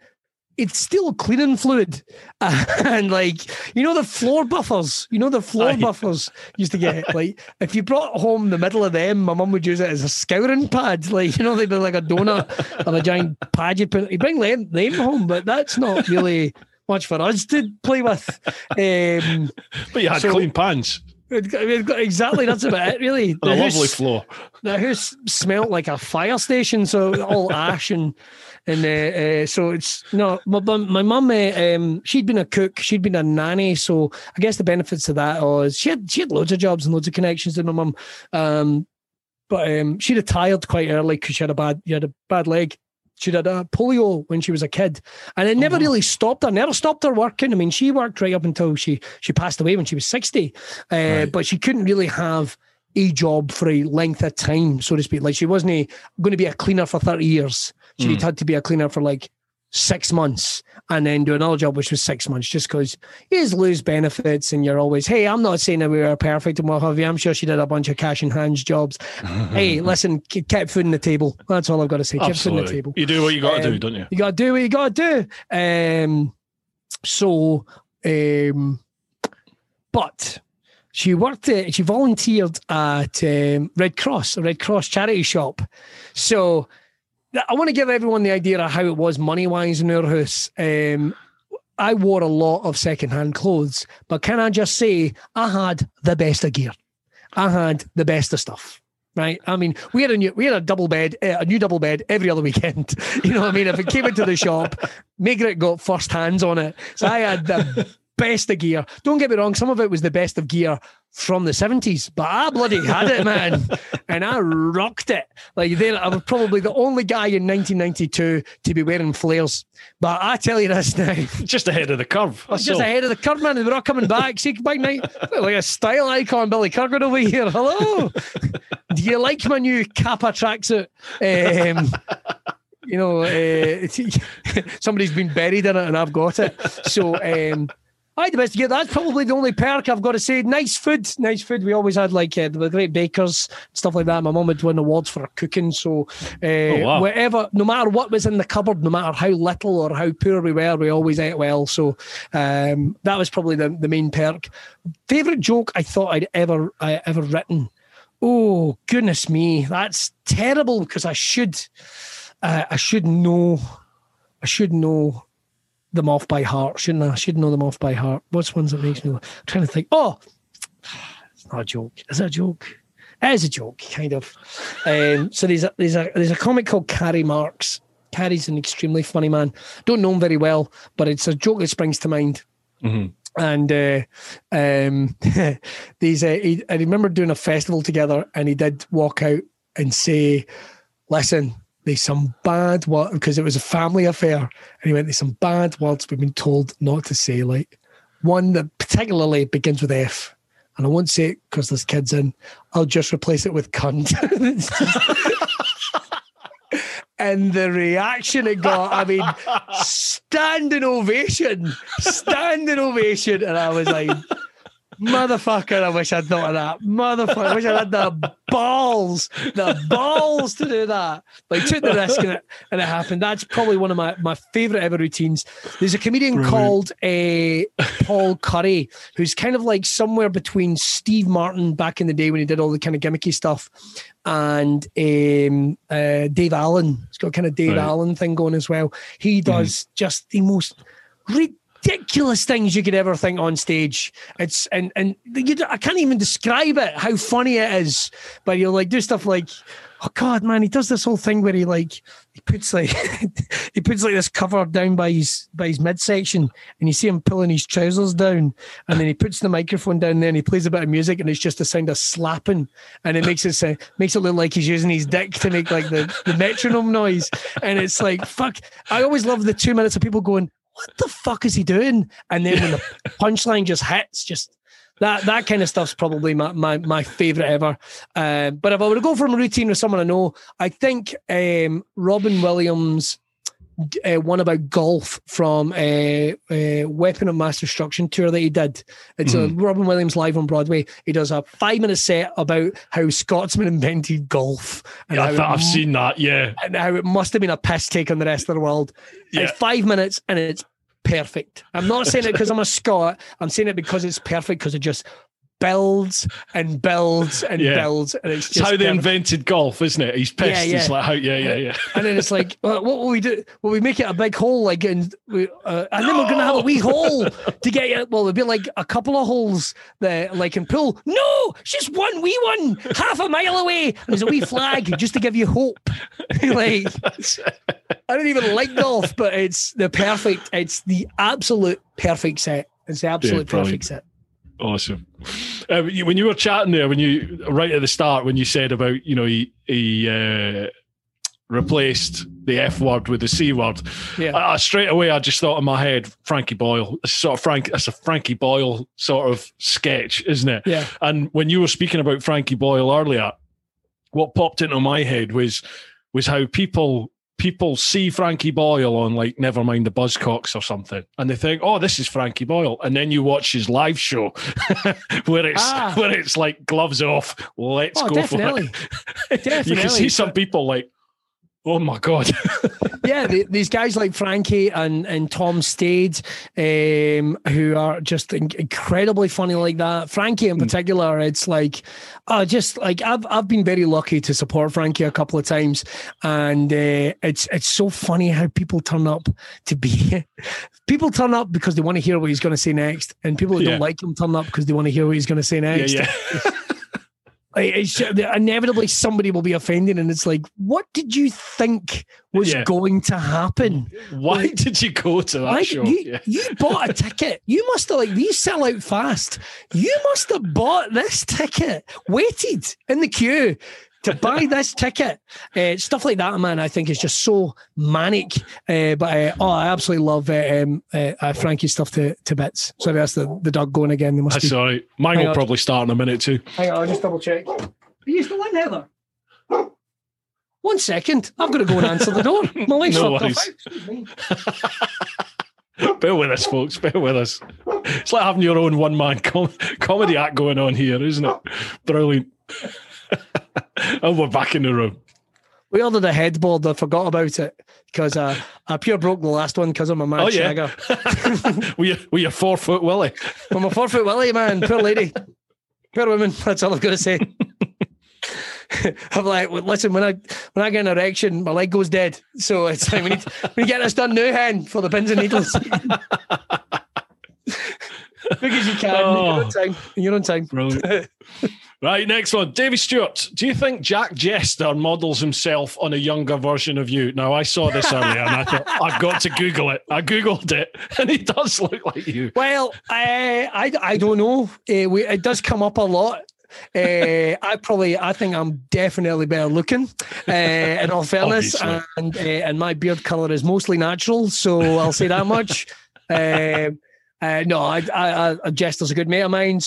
it's still cleaning fluid, and like you know the floor buffers. You know the floor Aye. buffers used to get like if you brought home the middle of them, my mum would use it as a scouring pad. Like you know they'd be like a donut or a giant pad you put. You bring them, them home, but that's not really much for us to play with. Um, But you had So- clean it- exactly, that's about it. Really, and The lovely house- floor. the house smelled like a fire station, so all ash and and uh, uh, so it's no. My mum- my mum, uh, um, she'd been a cook, she'd been a nanny, so I guess the benefits of that was she had she had loads of jobs and loads of connections with my mum. Um, but um, she retired quite early because she had a bad, she had a bad leg. She had a polio when she was a kid, and it never wow. really stopped her. Never stopped her working. I mean, she worked right up until she she passed away when she was sixty, uh, Right. but she couldn't really have a job for a length of time, so to speak. Like she wasn't going to be a cleaner for thirty years. She Mm. had to be a cleaner for like six months and then do another job which was six months just because you just lose benefits and you're always hey i'm not saying that we were perfect and what have you i'm sure she did a bunch of cash in hands jobs hey listen ke- kept food on the table that's all i've got to say kept food on the Absolutely. table You do what you got to do, Um, don't you? you gotta do what you gotta do. Um, so, um, but she worked. At, she volunteered at um, Red Cross, a Red Cross charity shop. So, I want to give everyone the idea of how it was money wise in our house. Um, I wore a lot of secondhand clothes, but can I just say I had the best of gear. I had the best of stuff right? I mean, we had a new we had a double bed, uh, a new double bed every other weekend. You know what I mean? If it came into the shop, Margaret got first hands on it. So I had the best of gear. Don't get me wrong, some of it was the best of gear from the 70s, but I bloody had it, man. and I rocked it. Like there, I was probably the only guy in 1992 to be wearing flares. But I tell you this now. Just ahead of the curve. That's just all. ahead of the curve, man. We're all coming back. See, big night. Like a style icon, Billy Corgan over here. Hello. Do you like my new Kappa tracksuit? Um, you know, uh, somebody's been buried in it and I've got it. So, um, I had the best gear. That's probably the only perk I've got to say. Nice food, nice food. We always had like uh, the great bakers, stuff like that. My mum would win awards for cooking. So, uh, oh, wow. whatever, no matter what was in the cupboard, no matter how little or how poor we were, we always ate well. So, um, that was probably the, the main perk. Favorite joke I thought I'd ever I ever written. Oh goodness me, that's terrible because I should, uh, I should know, I should know them off by heart, shouldn't I? I should know them off by heart. What's ones that makes me I'm trying to think? Oh, it's not a joke. Is it a joke? It is a joke, kind of. Um, so there's a there's a there's a comic called Carrie Marks. Carrie's an extremely funny man. Don't know him very well, but it's a joke that springs to mind. Mm-hmm. And uh, um, these, uh, he, I remember doing a festival together, and he did walk out and say, "Listen, there's some bad words because it was a family affair. And he went, There's some bad words we've been told not to say, like one that particularly begins with F. And I won't say it because there's kids in. I'll just replace it with cunt. and the reaction it got, I mean, standing ovation, standing ovation. And I was like, Motherfucker, I wish I'd thought of that. Motherfucker, I wish I had the balls, the balls to do that. But I took the risk and it, and it happened. That's probably one of my, my favorite ever routines. There's a comedian Brilliant. called uh, Paul Currie, who's kind of like somewhere between Steve Martin back in the day when he did all the kind of gimmicky stuff and um, uh, Dave Allen. He's got kind of Dave right. Allen thing going as well. He does mm. just the most ridiculous ridiculous things you could ever think on stage. It's and and you, I can't even describe it how funny it is. But you'll like do stuff like, oh god, man, he does this whole thing where he like he puts like he puts like this cover down by his by his midsection, and you see him pulling his trousers down, and then he puts the microphone down there and he plays a bit of music, and it's just a sound of slapping, and it makes it sound makes it look like he's using his dick to make like the the metronome noise, and it's like fuck. I always love the two minutes of people going what the fuck is he doing? And then when the punchline just hits, just that that kind of stuff's probably my my, my favorite ever. Uh, but if I were to go from a routine with someone I know, I think um, Robin Williams. Uh, one about golf from a uh, uh, Weapon of Mass Destruction tour that he did. It's mm. a mm-hmm. Robin Williams live on Broadway. He does a five minute set about how Scotsman invented golf. And yeah, I've, seen that. Yeah, and how it must have been a piss take on the rest of the world. Yeah. It's five minutes and it's perfect. I'm not saying it because I'm a Scot. I'm saying it because it's perfect because it just builds and builds and yeah. builds, and it's just it's how they invented golf, isn't it? He's pissed. Yeah, yeah. He's like, how, yeah, yeah, yeah. And then it's like, well, what will we do? Will we make it a big hole, like, and we, uh, and no! then we're gonna have a wee hole to get it. Well, it'll be like a couple of holes there, like, in pool. No, it's just one wee one, half a mile away. There's a wee flag just to give you hope. like, I don't even like golf, but it's the perfect. It's the absolute perfect set. It's the absolute yeah, perfect set. Awesome. Uh, when you were chatting there, when you right at the start, when you said about you know he he uh, replaced the F word with the C word, yeah. I, straight away I just thought in my head Frankie Boyle. It's sort of Frank. It's a Frankie Boyle sort of sketch, isn't it? Yeah. And when you were speaking about Frankie Boyle earlier, what popped into my head was was how people people see Frankie Boyle on like Nevermind the Buzzcocks or something, and they think, "Oh, this is Frankie Boyle," and then you watch his live show where it's ah. where it's like gloves off, let's oh, go definitely. for it. definitely. you can see some people like, Oh my god! yeah, the, these guys like Frankie and and Tom Stade, um, who are just incredibly funny like that. Frankie in hmm. particular, it's like, oh, just like I've I've been very lucky to support Frankie a couple of times, and uh, it's it's so funny how people turn up to be, people turn up because they want to hear what he's going to say next, and people who yeah. don't like him turn up because they want to hear what he's going to say next. Yeah, inevitably somebody will be offended, and it's like, what did you think was yeah. going to happen? Why like, did you go to that why, show? You, yeah. you bought a ticket. You must have like these sell out fast. You must have bought this ticket, waited in the queue to buy this ticket. Uh, stuff like that, man, I think is just so manic. Uh, but uh, oh, I absolutely love uh, um, uh, Frankie's stuff to, to bits. Sorry, that's the, the dog going again. They must that's be. all right. Mine Hang will on. probably start in a minute too. Hang on, I'll just double check. Are you still in, Heather? One second. I've got to go and answer the door. My legs no worries. Bear with us, folks. Bear with us. It's like having your own one man com- comedy act going on here, isn't it? Brilliant. And we're back in the room. We ordered a headboard. I forgot about it because uh, I pure broke the last one because of my man oh, yeah. were, you, were you four foot Willie? I'm a four foot Willie, man. Poor lady. Poor woman. That's all I've got to say. I'm like, well, listen, when I when I get an erection, my leg goes dead. So it's like we need we get this done now, hen, for the pins and needles. because you can. Oh, in your own time. In your own time. Brilliant. Right, next one. Davy Stewart. Do you think Jack Jester models himself on a younger version of you? Now, I saw this earlier and I thought, I've got to Google it. I Googled it and he does look like you. Well, I, I, I don't know. Uh, we, it does come up a lot. Uh, I probably, I think I'm definitely better looking. Uh, in all fairness, and uh, and my beard color is mostly natural, so I'll say that much. Uh, no, I, I, I, Jester's a good mate of mine.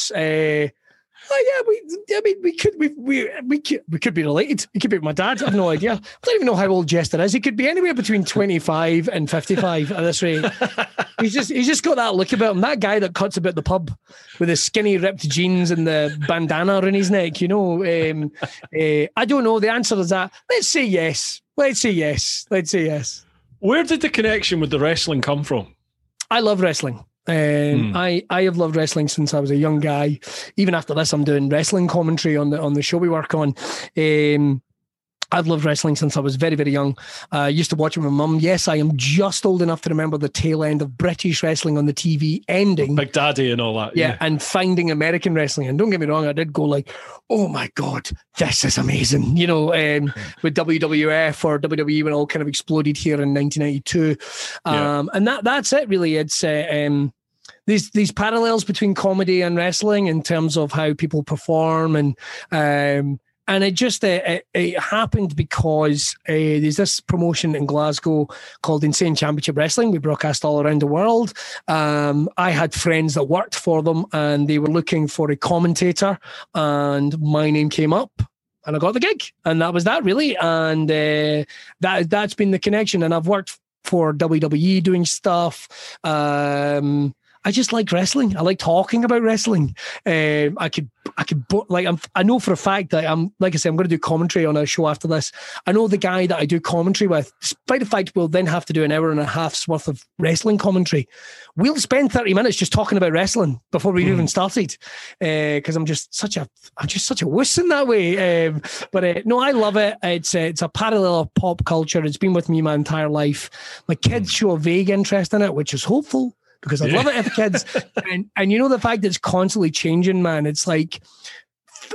Oh yeah, we. I mean, we could. We we we could, we could be related. He could be my dad. I have no idea. I don't even know how old Jester is. He could be anywhere between twenty five and fifty five at this rate. he's just he's just got that look about him. That guy that cuts about the pub with his skinny ripped jeans and the bandana around his neck. You know. Um, uh, I don't know. The answer is that. Let's say yes. Let's say yes. Let's say yes. Where did the connection with the wrestling come from? I love wrestling. Um, mm. I I have loved wrestling since I was a young guy. Even after this, I'm doing wrestling commentary on the on the show we work on. Um, I've loved wrestling since I was very, very young. I uh, used to watch it with my mum. Yes, I am just old enough to remember the tail end of British wrestling on the TV ending. Big Daddy and all that. Yeah, yeah, and finding American wrestling. And don't get me wrong, I did go like, oh my God, this is amazing. You know, um, with WWF or WWE when it all kind of exploded here in 1992. Um, yeah. And that that's it, really. It's. Uh, um, these these parallels between comedy and wrestling in terms of how people perform and um, and it just uh, it, it, happened because uh, there's this promotion in Glasgow called Insane Championship Wrestling. We broadcast all around the world. Um, I had friends that worked for them, and they were looking for a commentator, and my name came up. And I got the gig, and that was that really, and uh, that that's been the connection. And I've worked for WWE doing stuff. Um, I just like wrestling. I like talking about wrestling. Um, I could, I could, like, I'm, I know for a fact that I'm, like I said, I'm going to do commentary on a show after this. I know the guy that I do commentary with, despite the fact we'll then have to do an hour and a half's worth of wrestling commentary. We'll spend 30 minutes just talking about wrestling before we mm. even started. Because uh, I'm just such a, I'm just such a wuss in that way. Um, but uh, no, I love it. It's, uh, it's a parallel of pop culture. It's been with me my entire life. My kids mm. show a vague interest in it, which is hopeful because I yeah. love it if kids and and you know the fact that it's constantly changing, man. It's like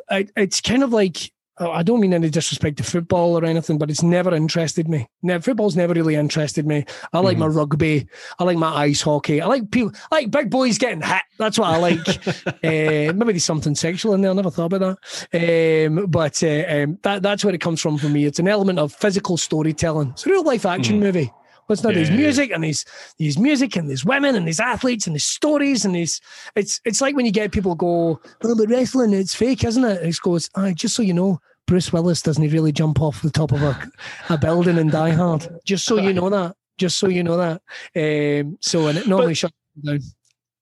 it's kind of like oh, I don't mean any disrespect to football or anything, but it's never interested me. Never, football's never really interested me. I like mm-hmm. my rugby. I like my ice hockey. I like people, I like big boys getting hit. That's what I like. uh, maybe there's something sexual in there. I never thought about that. Um, but uh, um, that that's where it comes from for me. It's an element of physical storytelling. It's a real life action mm. movie. But it's not yeah, there's music and there's there's music and there's women and there's athletes and there's stories and there's it's it's like when you get people go, well, but wrestling it's fake, isn't it? And it goes, ah, just so you know, Bruce Willis doesn't he really jump off the top of a, a building in Die Hard. Just so you know that. Just so you know that. Um, so and it normally but, shuts down.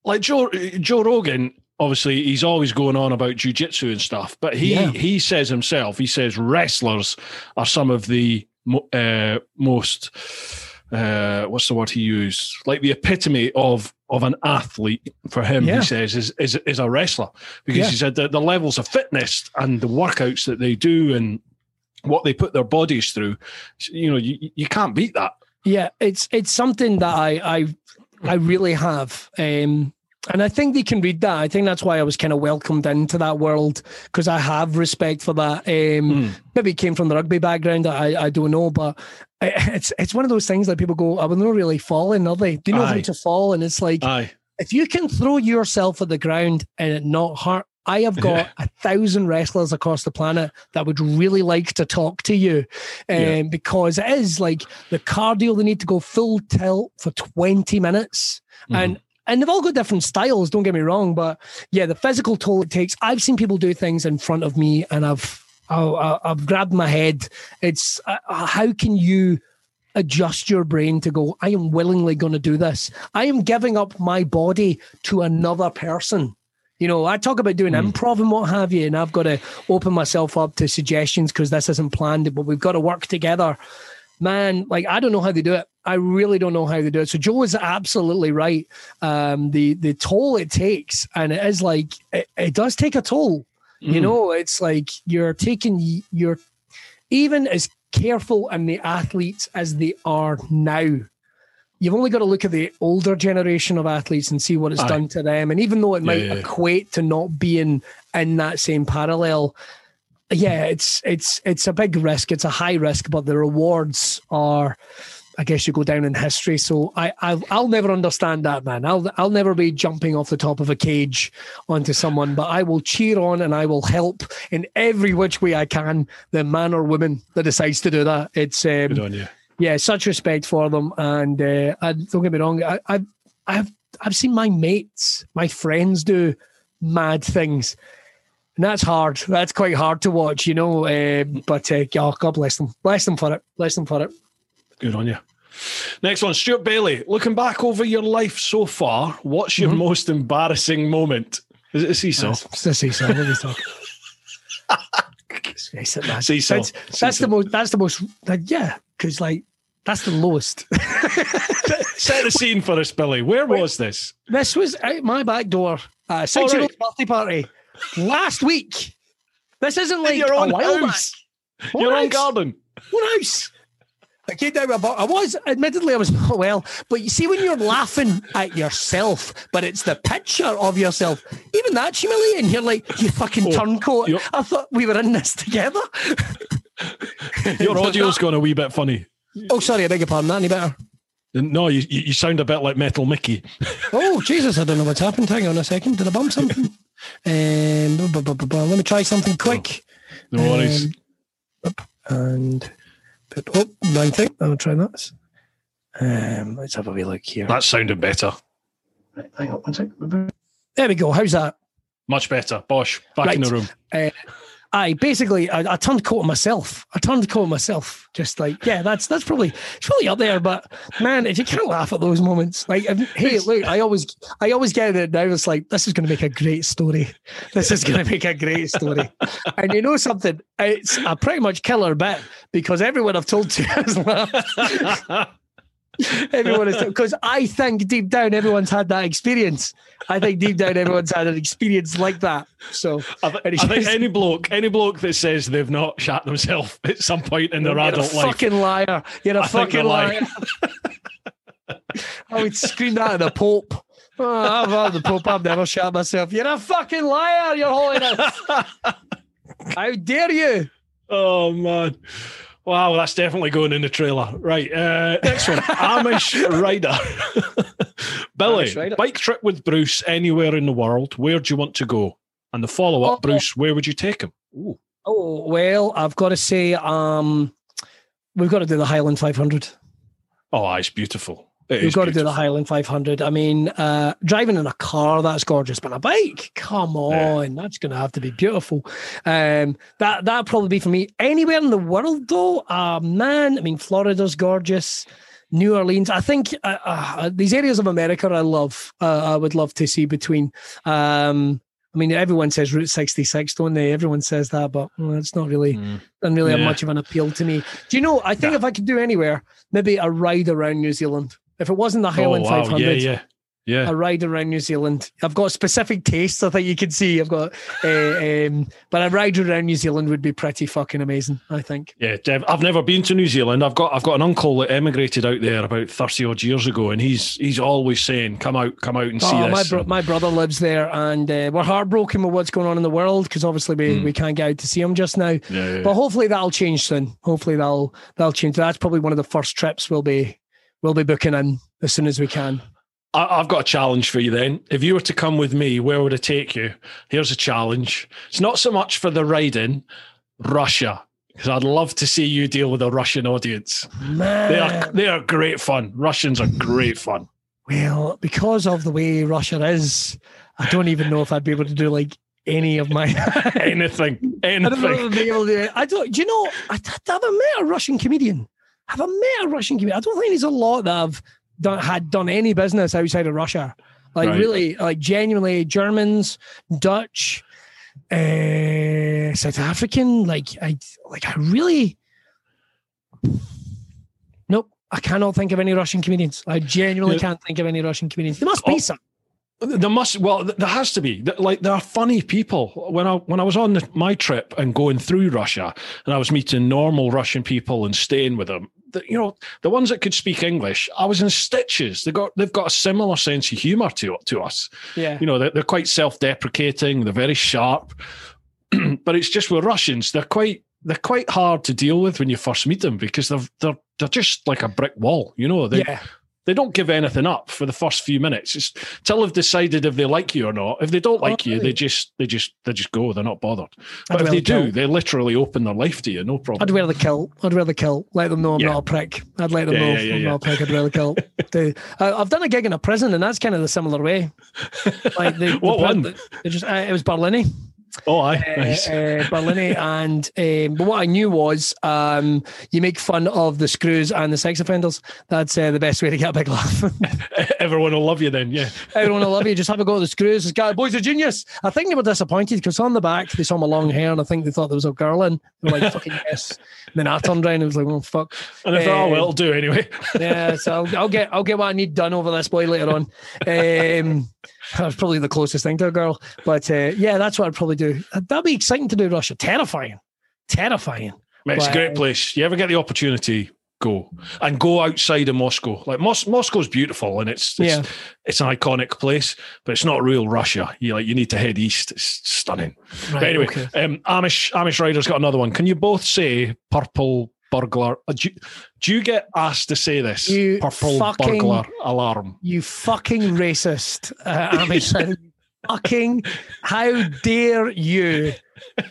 Like Joe Joe Rogan, obviously he's always going on about jujitsu and stuff, but he yeah. he says himself, he says wrestlers are some of the uh, most uh, what's the word he used? Like the epitome of of an athlete for him. Yeah. He says is, is is a wrestler because yeah. he said that the levels of fitness and the workouts that they do and what they put their bodies through, you know, you, you can't beat that. Yeah, it's it's something that I I I really have. Um, And I think they can read that. I think that's why I was kind of welcomed into that world because I have respect for that. Um, mm. Maybe it came from the rugby background. I, I don't know, but it's it's one of those things that people go, I will not really fall in, are they? Do you know Aye. how to fall? And it's like, Aye. if you can throw yourself at the ground and it not hurt, I have got a thousand wrestlers across the planet that would really like to talk to you um, yeah. because it is like the cardio they need to go full tilt for 20 minutes. Mm-hmm. And and they've all got different styles, don't get me wrong. But yeah, the physical toll it takes. I've seen people do things in front of me and I've I, have grabbed my head. It's uh, how can you adjust your brain to go, I am willingly going to do this. I am giving up my body to another person. You know, I talk about doing mm. improv and what have you, and I've got to open myself up to suggestions because this isn't planned, but we've got to work together. Man, like I don't know how they do it. I really don't know how they do it. So Joe is absolutely right. Um, the the toll it takes, and it is like it, it does take a toll. Mm. You know, it's like you're taking you're even as careful and the athletes as they are now. You've only got to look at the older generation of athletes and see what it's Aye. done to them. And even though it might yeah, yeah. equate to not being in that same parallel, yeah, it's it's it's a big risk. It's a high risk, but the rewards are I guess you go down in history. So I, I will never understand that, man. I'll I'll never be jumping off the top of a cage onto someone, but I will cheer on and I will help in every which way I can the man or woman that decides to do that. It's um, good on you. Yeah, such respect for them, and uh, I, don't get me wrong. I, I've I've I've seen my mates, my friends do mad things. And that's hard. That's quite hard to watch, you know. Uh, but uh, oh, God bless them. Bless them for it. Bless them for it. Good on you. Next one, Stuart Bailey. Looking back over your life so far, what's your mm-hmm. most embarrassing moment? Is it a seesaw? It's a seesaw. What are you talking? Seesaw. That's, that's the most. That's the most. Like, yeah, because like that's the lowest. Set the scene for us, Billy. Where Wait, was this? This was out my back door. Uh, six year old birthday party last week. This isn't like your own house. Your own garden. What house? I came down about. I was, admittedly, I was not well, but you see, when you're laughing at yourself, but it's the picture of yourself, even that's humiliating. You're like, you fucking oh, turncoat. I thought we were in this together. your audio's gone a wee bit funny. Oh, sorry, I beg your pardon. That any better? No, you you sound a bit like Metal Mickey. oh Jesus, I don't know what's happened. Hang on a second. Did I bump something? um, let me try something quick. No worries. Um, and Oh, wrong thing. I'll try that. Um, let's have a wee look here. That sounded better. Right, hang on one second. There we go. How's that? Much better. Bosh, back right. in the room. Uh, I basically I, I turned coat on myself. I turned coat myself. Just like yeah, that's that's probably it's probably up there. But man, if you can't laugh at those moments, like hey, look, I always I always get it now. It's like this is going to make a great story. This is going to make a great story. and you know something? It's a pretty much killer bit because everyone I've told to has laughed. Everyone is because I think deep down everyone's had that experience. I think deep down everyone's had an experience like that. So I, th- I think any bloke, any bloke that says they've not shot themselves at some point in their adult life, You're a fucking liar. You're a I fucking liar. I would scream that at the Pope. Oh, I've had the Pope. I've never shot myself. You're a fucking liar, Your Holiness. How dare you? Oh man. Wow, that's definitely going in the trailer. Right. Uh, next one Amish Rider. Billy, Amish Rider. bike trip with Bruce anywhere in the world. Where do you want to go? And the follow up, oh, Bruce, where would you take him? Ooh. Oh, well, I've got to say, um, we've got to do the Highland 500. Oh, it's beautiful. It You've got beautiful. to do the Highland 500. I mean, uh, driving in a car, that's gorgeous, but a bike, come on, yeah. that's going to have to be beautiful. Um, that that'd probably be for me. Anywhere in the world, though, uh, man, I mean, Florida's gorgeous. New Orleans. I think uh, uh, these areas of America I love. Uh, I would love to see between. Um, I mean, everyone says Route 66, don't they? Everyone says that, but well, it's not really, mm. doesn't really yeah. have much of an appeal to me. Do you know? I think yeah. if I could do anywhere, maybe a ride around New Zealand. If it wasn't the Highland oh, wow. 500, yeah, yeah. Yeah. a ride around New Zealand. I've got specific tastes. I think you can see. I've got, uh, um, but a ride around New Zealand would be pretty fucking amazing. I think. Yeah, Dev, I've never been to New Zealand. I've got I've got an uncle that emigrated out there about thirty odd years ago, and he's he's always saying, "Come out, come out and see Oh, my this." bro- my brother lives there, and uh, we're heartbroken with what's going on in the world because obviously we, Hmm. we can't get out to see him just now. yeah, yeah. But hopefully that'll change soon. Hopefully that'll that'll change. That's probably one of the first trips we'll be we'll be booking in as soon as we can. I've got a challenge for you then. If you were to come with me, where would I take you? Here's a challenge. It's not so much for the riding, Russia, because I'd love to see you deal with a Russian audience. Man, They are they are great fun. Russians are great fun. well, because of the way Russia is, I don't even know if I'd be able to do like any of my. Anything, I don't know if. I'd be able to. I don't. Do you know? I, I haven't met a Russian comedian. Have I met a Russian comedian? I don't think there's a lot that have done had done any business outside of Russia. Like Right. really, like genuinely Germans, Dutch, uh, South African. Like I, like I really. Nope, I cannot think of any Russian comedians. I genuinely Yeah. can't think of any Russian comedians. There must be Oh, some. There must well, there has to be. Like there are funny people. When I when I was on the, my trip and going through Russia, and I was meeting normal Russian people and staying with them. The, you know, the ones that could speak English, I was in stitches. They got they've got a similar sense of humour to to us. Yeah. You know, they're, they're quite self deprecating. They're very sharp. but it's just with Russians, they're quite they're quite hard to deal with when you first meet them because they're they're they're just like a brick wall. You know, they yeah. They don't give anything up for the first few minutes. It's till they've decided if they like you or not. If they don't like you, they just they just they just go. They're not bothered. But I'd if they the do, kilt. they literally open their life to you. No problem. I'd the kilt. I'd wear the kilt. Let them know I'm Yeah. not a prick. I'd let them Yeah, know yeah, I'm not a prick. I'd wear the kilt. They- I- I've done a gig in a prison, and that's kind of the similar way. Like What the, one? They just, uh, it was Barlinnie. Oh, I Uh, nice. uh, Barlinnie, and um, but what I knew was um, you make fun of the screws and the sex offenders. That's uh, the best way to get a big laugh. Everyone will love you then. Yeah. Everyone will love you. Just have a go at the screws. This guy, boy's a genius. I think they were disappointed because on the back they saw my long hair, and I think they thought there was a girl in. They were like, "Fucking yes." And then I turned around and was like, "Oh fuck." And I thought, oh, Um, well, it'll do anyway. yeah, so I'll, I'll get I'll get what I need done over this boy later on. Um, that's probably the closest thing to a girl, but uh, yeah, that's what I'd probably do. That'd be exciting to do. Russia, terrifying, terrifying. Mate, it's a great place. You ever get the opportunity, go and go outside of Moscow. Like Mos- Moscow's beautiful and it's it's, Yeah. it's an iconic place, but it's not real Russia. You like you need to head east. It's stunning. Right, but anyway, okay. um, Amish Amish Rider's got another one. Can you both say purple burglar? uh, Do you, do you get asked to say this? You purple fucking- burglar alarm. You fucking racist, uh, Amish. Fucking, how dare you?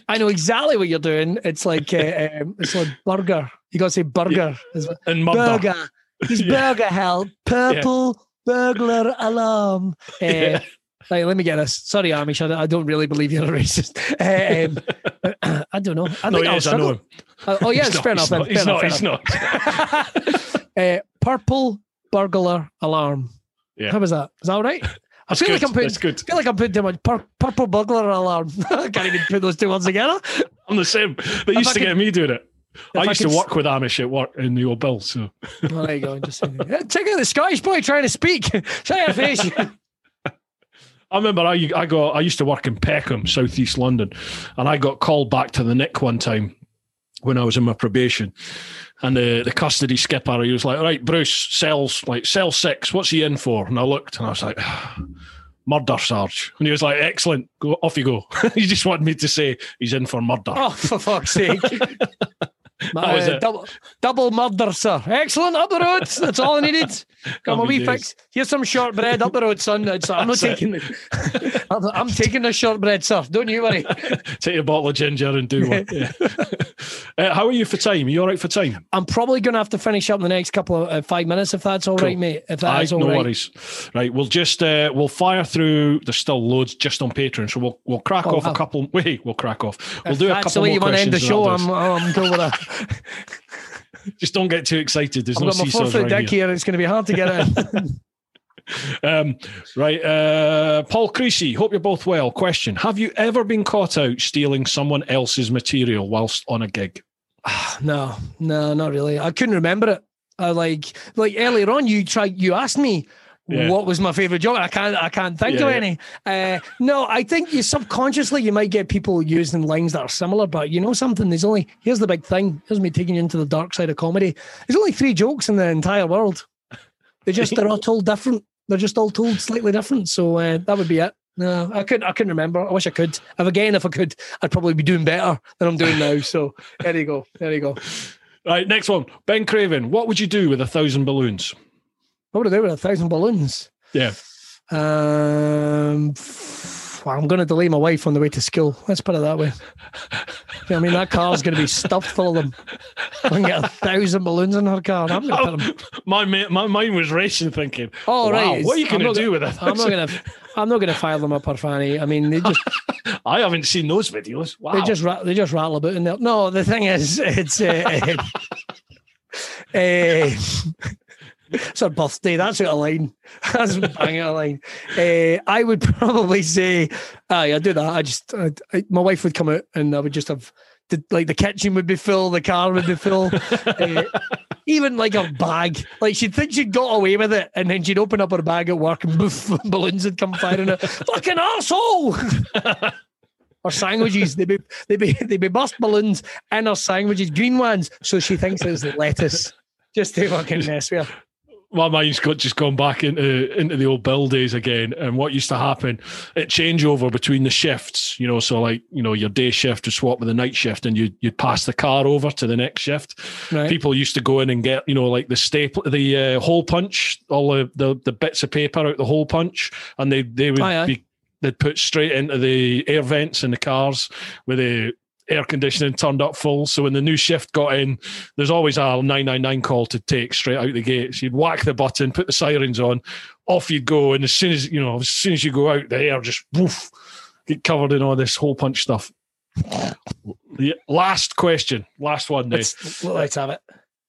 I know exactly what you're doing. It's like uh, um, it's like burger. You got to say burger. It's like, And murder. burger. He's Yeah. burger hell. Purple burglar alarm. Uh, Yeah. Right, let me get this. Sorry, Amish. I don't, I don't really believe you're a racist. Um, I don't know. I No, think he I'll is, I know him. Uh, oh, yeah, it's fair enough. He's not. He's not. Uh, purple burglar alarm. Yeah. How was that? Is that all right? I feel good. like I'm putting. That's good. I feel like I'm putting too much pur- purple burglar alarm. I can't even put those two words together. I'm the same. They used I to could- get me doing it. I I used to could s- work with Amish at work in the old bill. So Well, there you go. Just saying. Check out the Scottish boy trying to speak. Show your face. I remember I I got I used to work in Peckham, southeast London, and I got called back to the Nick one time when I was in my probation. And the, the custody skipper, he was like, right, Bruce, cells like cell six, what's he in for? And I looked and I was like, murder, Sarge. And he was like, excellent, go off you go. he just wanted me to say he's in for murder. oh, for fuck's sake. That was Uh, double, double murder, sir. Excellent. Up the road. That's all I needed. Come on, Happy we fix. Here's some shortbread up the road, son. It's, I'm not it. taking the. I'm, I'm taking the shortbread, sir. Don't you worry. Take a bottle of ginger and do one. Yeah. uh, how are you for time? Are you all right for time? I'm probably going to have to finish up in the next couple of uh, five minutes if that's all right, Cool. mate. If that's all no right. worries. Right, we'll just uh, we'll fire through. There's still loads just on Patreon, so we'll we'll crack Oh, off wow. a couple. Wait, we'll crack off. We'll do a couple. that's the way you want to end the show. I'm, I'm cool with that. Just don't get too excited. There's I've no got my four foot dick here. here. It's going to be hard to get in. Um, right, uh, Paul Creasy. Hope you're both well. Question: Have you ever been caught out stealing someone else's material whilst on a gig? no, no, not really. I couldn't remember it. I like like earlier on. You tried. You asked me. Yeah. what was my favorite joke? I can't. I can't think Yeah, of any. Uh, no, I think you subconsciously you might get people using lines that are similar, but you know something. There's only here's the big thing. Here's me taking you into the dark side of comedy. There's only three jokes in the entire world. They just they're all told different. They're just all told slightly different. So uh, that would be it. No, I couldn't. I couldn't remember. I wish I could. If again, if I could, I'd probably be doing better than I'm doing now. So there you go. There you go. Right, next one. Ben Craven, what would you do with a thousand balloons? What would I do with a thousand balloons? Yeah. Um, I'm going to delay my wife on the way to school. Let's put it that way. I mean, that car's going to be stuffed full of them. I can get a thousand balloons in her car. I'm going to put them. My, my mind was racing thinking, Oh, wow, right. what are you going to do with a I'm not going to. I'm not going to file them up her fanny. I mean, they just I haven't seen those videos. Wow. they just they just rattle about in there. No, the thing is, it's uh, uh, it's her birthday. That's out of line. That's bang out of line. Uh, I would probably say, aye, I do that. I just, I, I, my wife would come out and I would just have. The, like the kitchen would be full, the car would be full, uh, even like a bag. Like she'd think she'd got away with it, and then she'd open up her bag at work, and boof, balloons would come firing out. Fucking asshole! or sandwiches. They'd be they'd be they'd be burst balloons in her sandwiches, green ones. So she thinks it's lettuce. Just to fucking mess with her. My mind's got just gone back into into the old Bill days again. And what used to happen, it changeover between the shifts, you know. So like, you know, your day shift would swap with the night shift, and you you'd pass the car over to the next shift. Right. People used to go in and get, you know, like the staple, the uh, hole punch, all the, the the bits of paper out the hole punch, and they they would Aye, aye. be they'd put straight into the air vents in the cars with the air conditioning turned up full. So when the new shift got in, there's always a 999 call to take straight out the gates. You'd whack the button, put the sirens on, off you'd go. And as soon as, you know, as soon as you go out, the air just woof, get covered in all this hole punch stuff. The last question, last one. Let's, let's have it.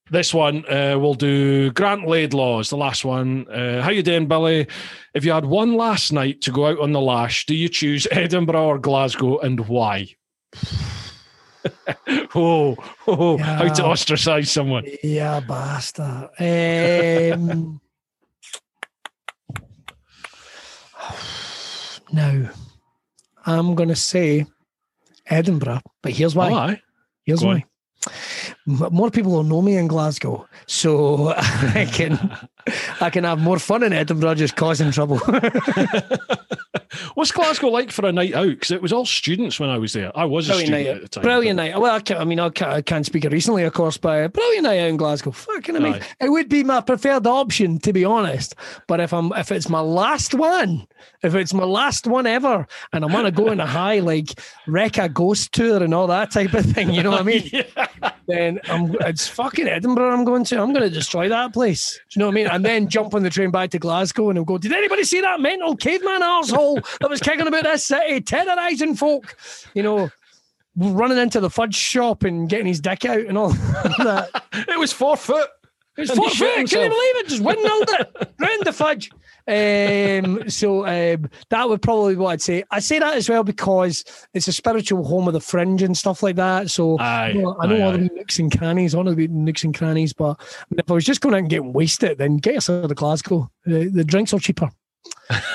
This one uh, we'll do Grant Laidlaw is the last one. Uh, how you doing, Billy? If you had one last night to go out on the lash, do you choose Edinburgh or Glasgow, and why? oh, oh how to ostracize someone? Yeah, bastard. Um, now, I'm going to say Edinburgh, but here's why. Oh. Here's Go why. M- More people will know me in Glasgow, so I can I can have more fun in Edinburgh just causing trouble. What's Glasgow like for a night out? Because it was all students when I was there. I was a Brilliant student night at the out. time. Brilliant night. Well, I, can't, I mean, I can't, I can't speak of recently, of course, but uh, brilliant night out in Glasgow. Fucking amazing. Aye. It would be my preferred option, to be honest. But if I'm, if it's my last one, if it's my last one ever, and I want to go on a high like wreck a ghost tour and all that type of thing, you know what I mean? then I'm, it's fucking Edinburgh. I'm going to. I'm going to destroy that place. Do you know what I mean? And then jump on the train back to Glasgow and I'll go. Did anybody see that mental caveman arsehole that was kicking about this city, terrorising folk? You know, running into the fudge shop and getting his dick out and all that. it was four foot. It's And four foot. Can you believe it? Just windmilled it round the fudge. Um, so um, that would probably be what I'd say. I say that as well because it's a spiritual home of the fringe and stuff like that. So Aye, I know, I know aye, all the nooks and crannies, all of the nooks and crannies. But I mean, if I was just going out and getting wasted, then get yourself to Glasgow. The, the drinks are cheaper.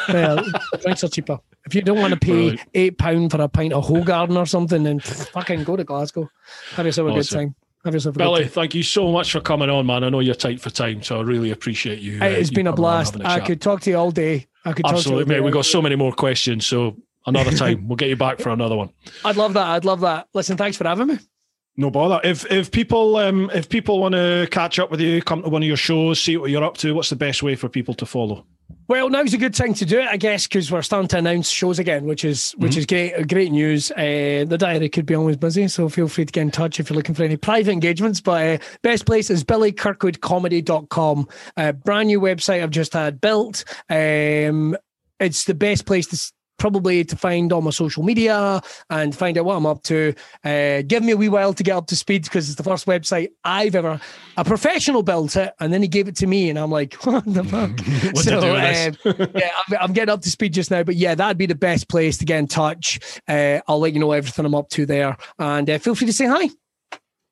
well, drinks are cheaper. If you don't want to pay Brilliant. eight pound for a pint of Hoegaarden or something, then fucking go to Glasgow. Have yourself a good time. Have yourself a Billy, time. thank you so much for coming on, man. I know you're tight for time, so I really appreciate you. uh, It's you been a coming on and blast. having a I could talk to you all day. I could talk Absolutely, to you mate. all We've got so many more questions, so another time we'll get you back for another one. I'd love that. I'd love that. Listen, thanks for having me. No bother. If if people um if people want to catch up with you, come to one of your shows, see what you're up to, what's the best way for people to follow? Well, now's a good time to do it, I guess, because we're starting to announce shows again, which is which is great. Great news. Uh, the diary could be always busy, so feel free to get in touch if you're looking for any private engagements. But uh, best place is billykirkwoodcomedy.com. Uh, brand new website I've just had built. Um, it's the best place to probably to find all my social media and find out what I'm up to. Uh, give me a wee while to get up to speed because it's the first website I've ever a professional built it, and then he gave it to me, and I'm like, what the fuck? What do with this? um, yeah, I'm, I'm getting up to speed just now, but yeah, that'd be the best place to get in touch. Uh, I'll let you know everything I'm up to there, and uh, feel free to say hi.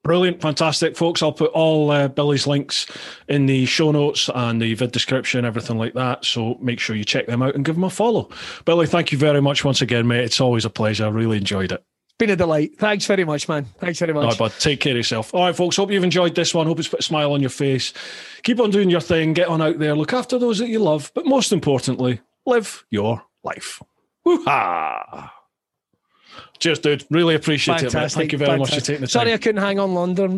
Brilliant, fantastic, folks. I'll put all uh, Billy's links in the show notes and the vid description, everything like that. So make sure you check them out and give them a follow. Billy, thank you very much once again, mate. It's always a pleasure. I really enjoyed it. Been a delight. Thanks very much, man. Thanks very much. All right, bud. Take care of yourself. All right, folks. Hope you've enjoyed this one. Hope it's put a smile on your face. Keep on doing your thing. Get on out there. Look after those that you love. But most importantly, live your life. Woo-ha! Cheers, dude. Really appreciate Fantastic. it. Mate. Thank you very Fantastic. much for taking the time. Sorry I couldn't hang on London.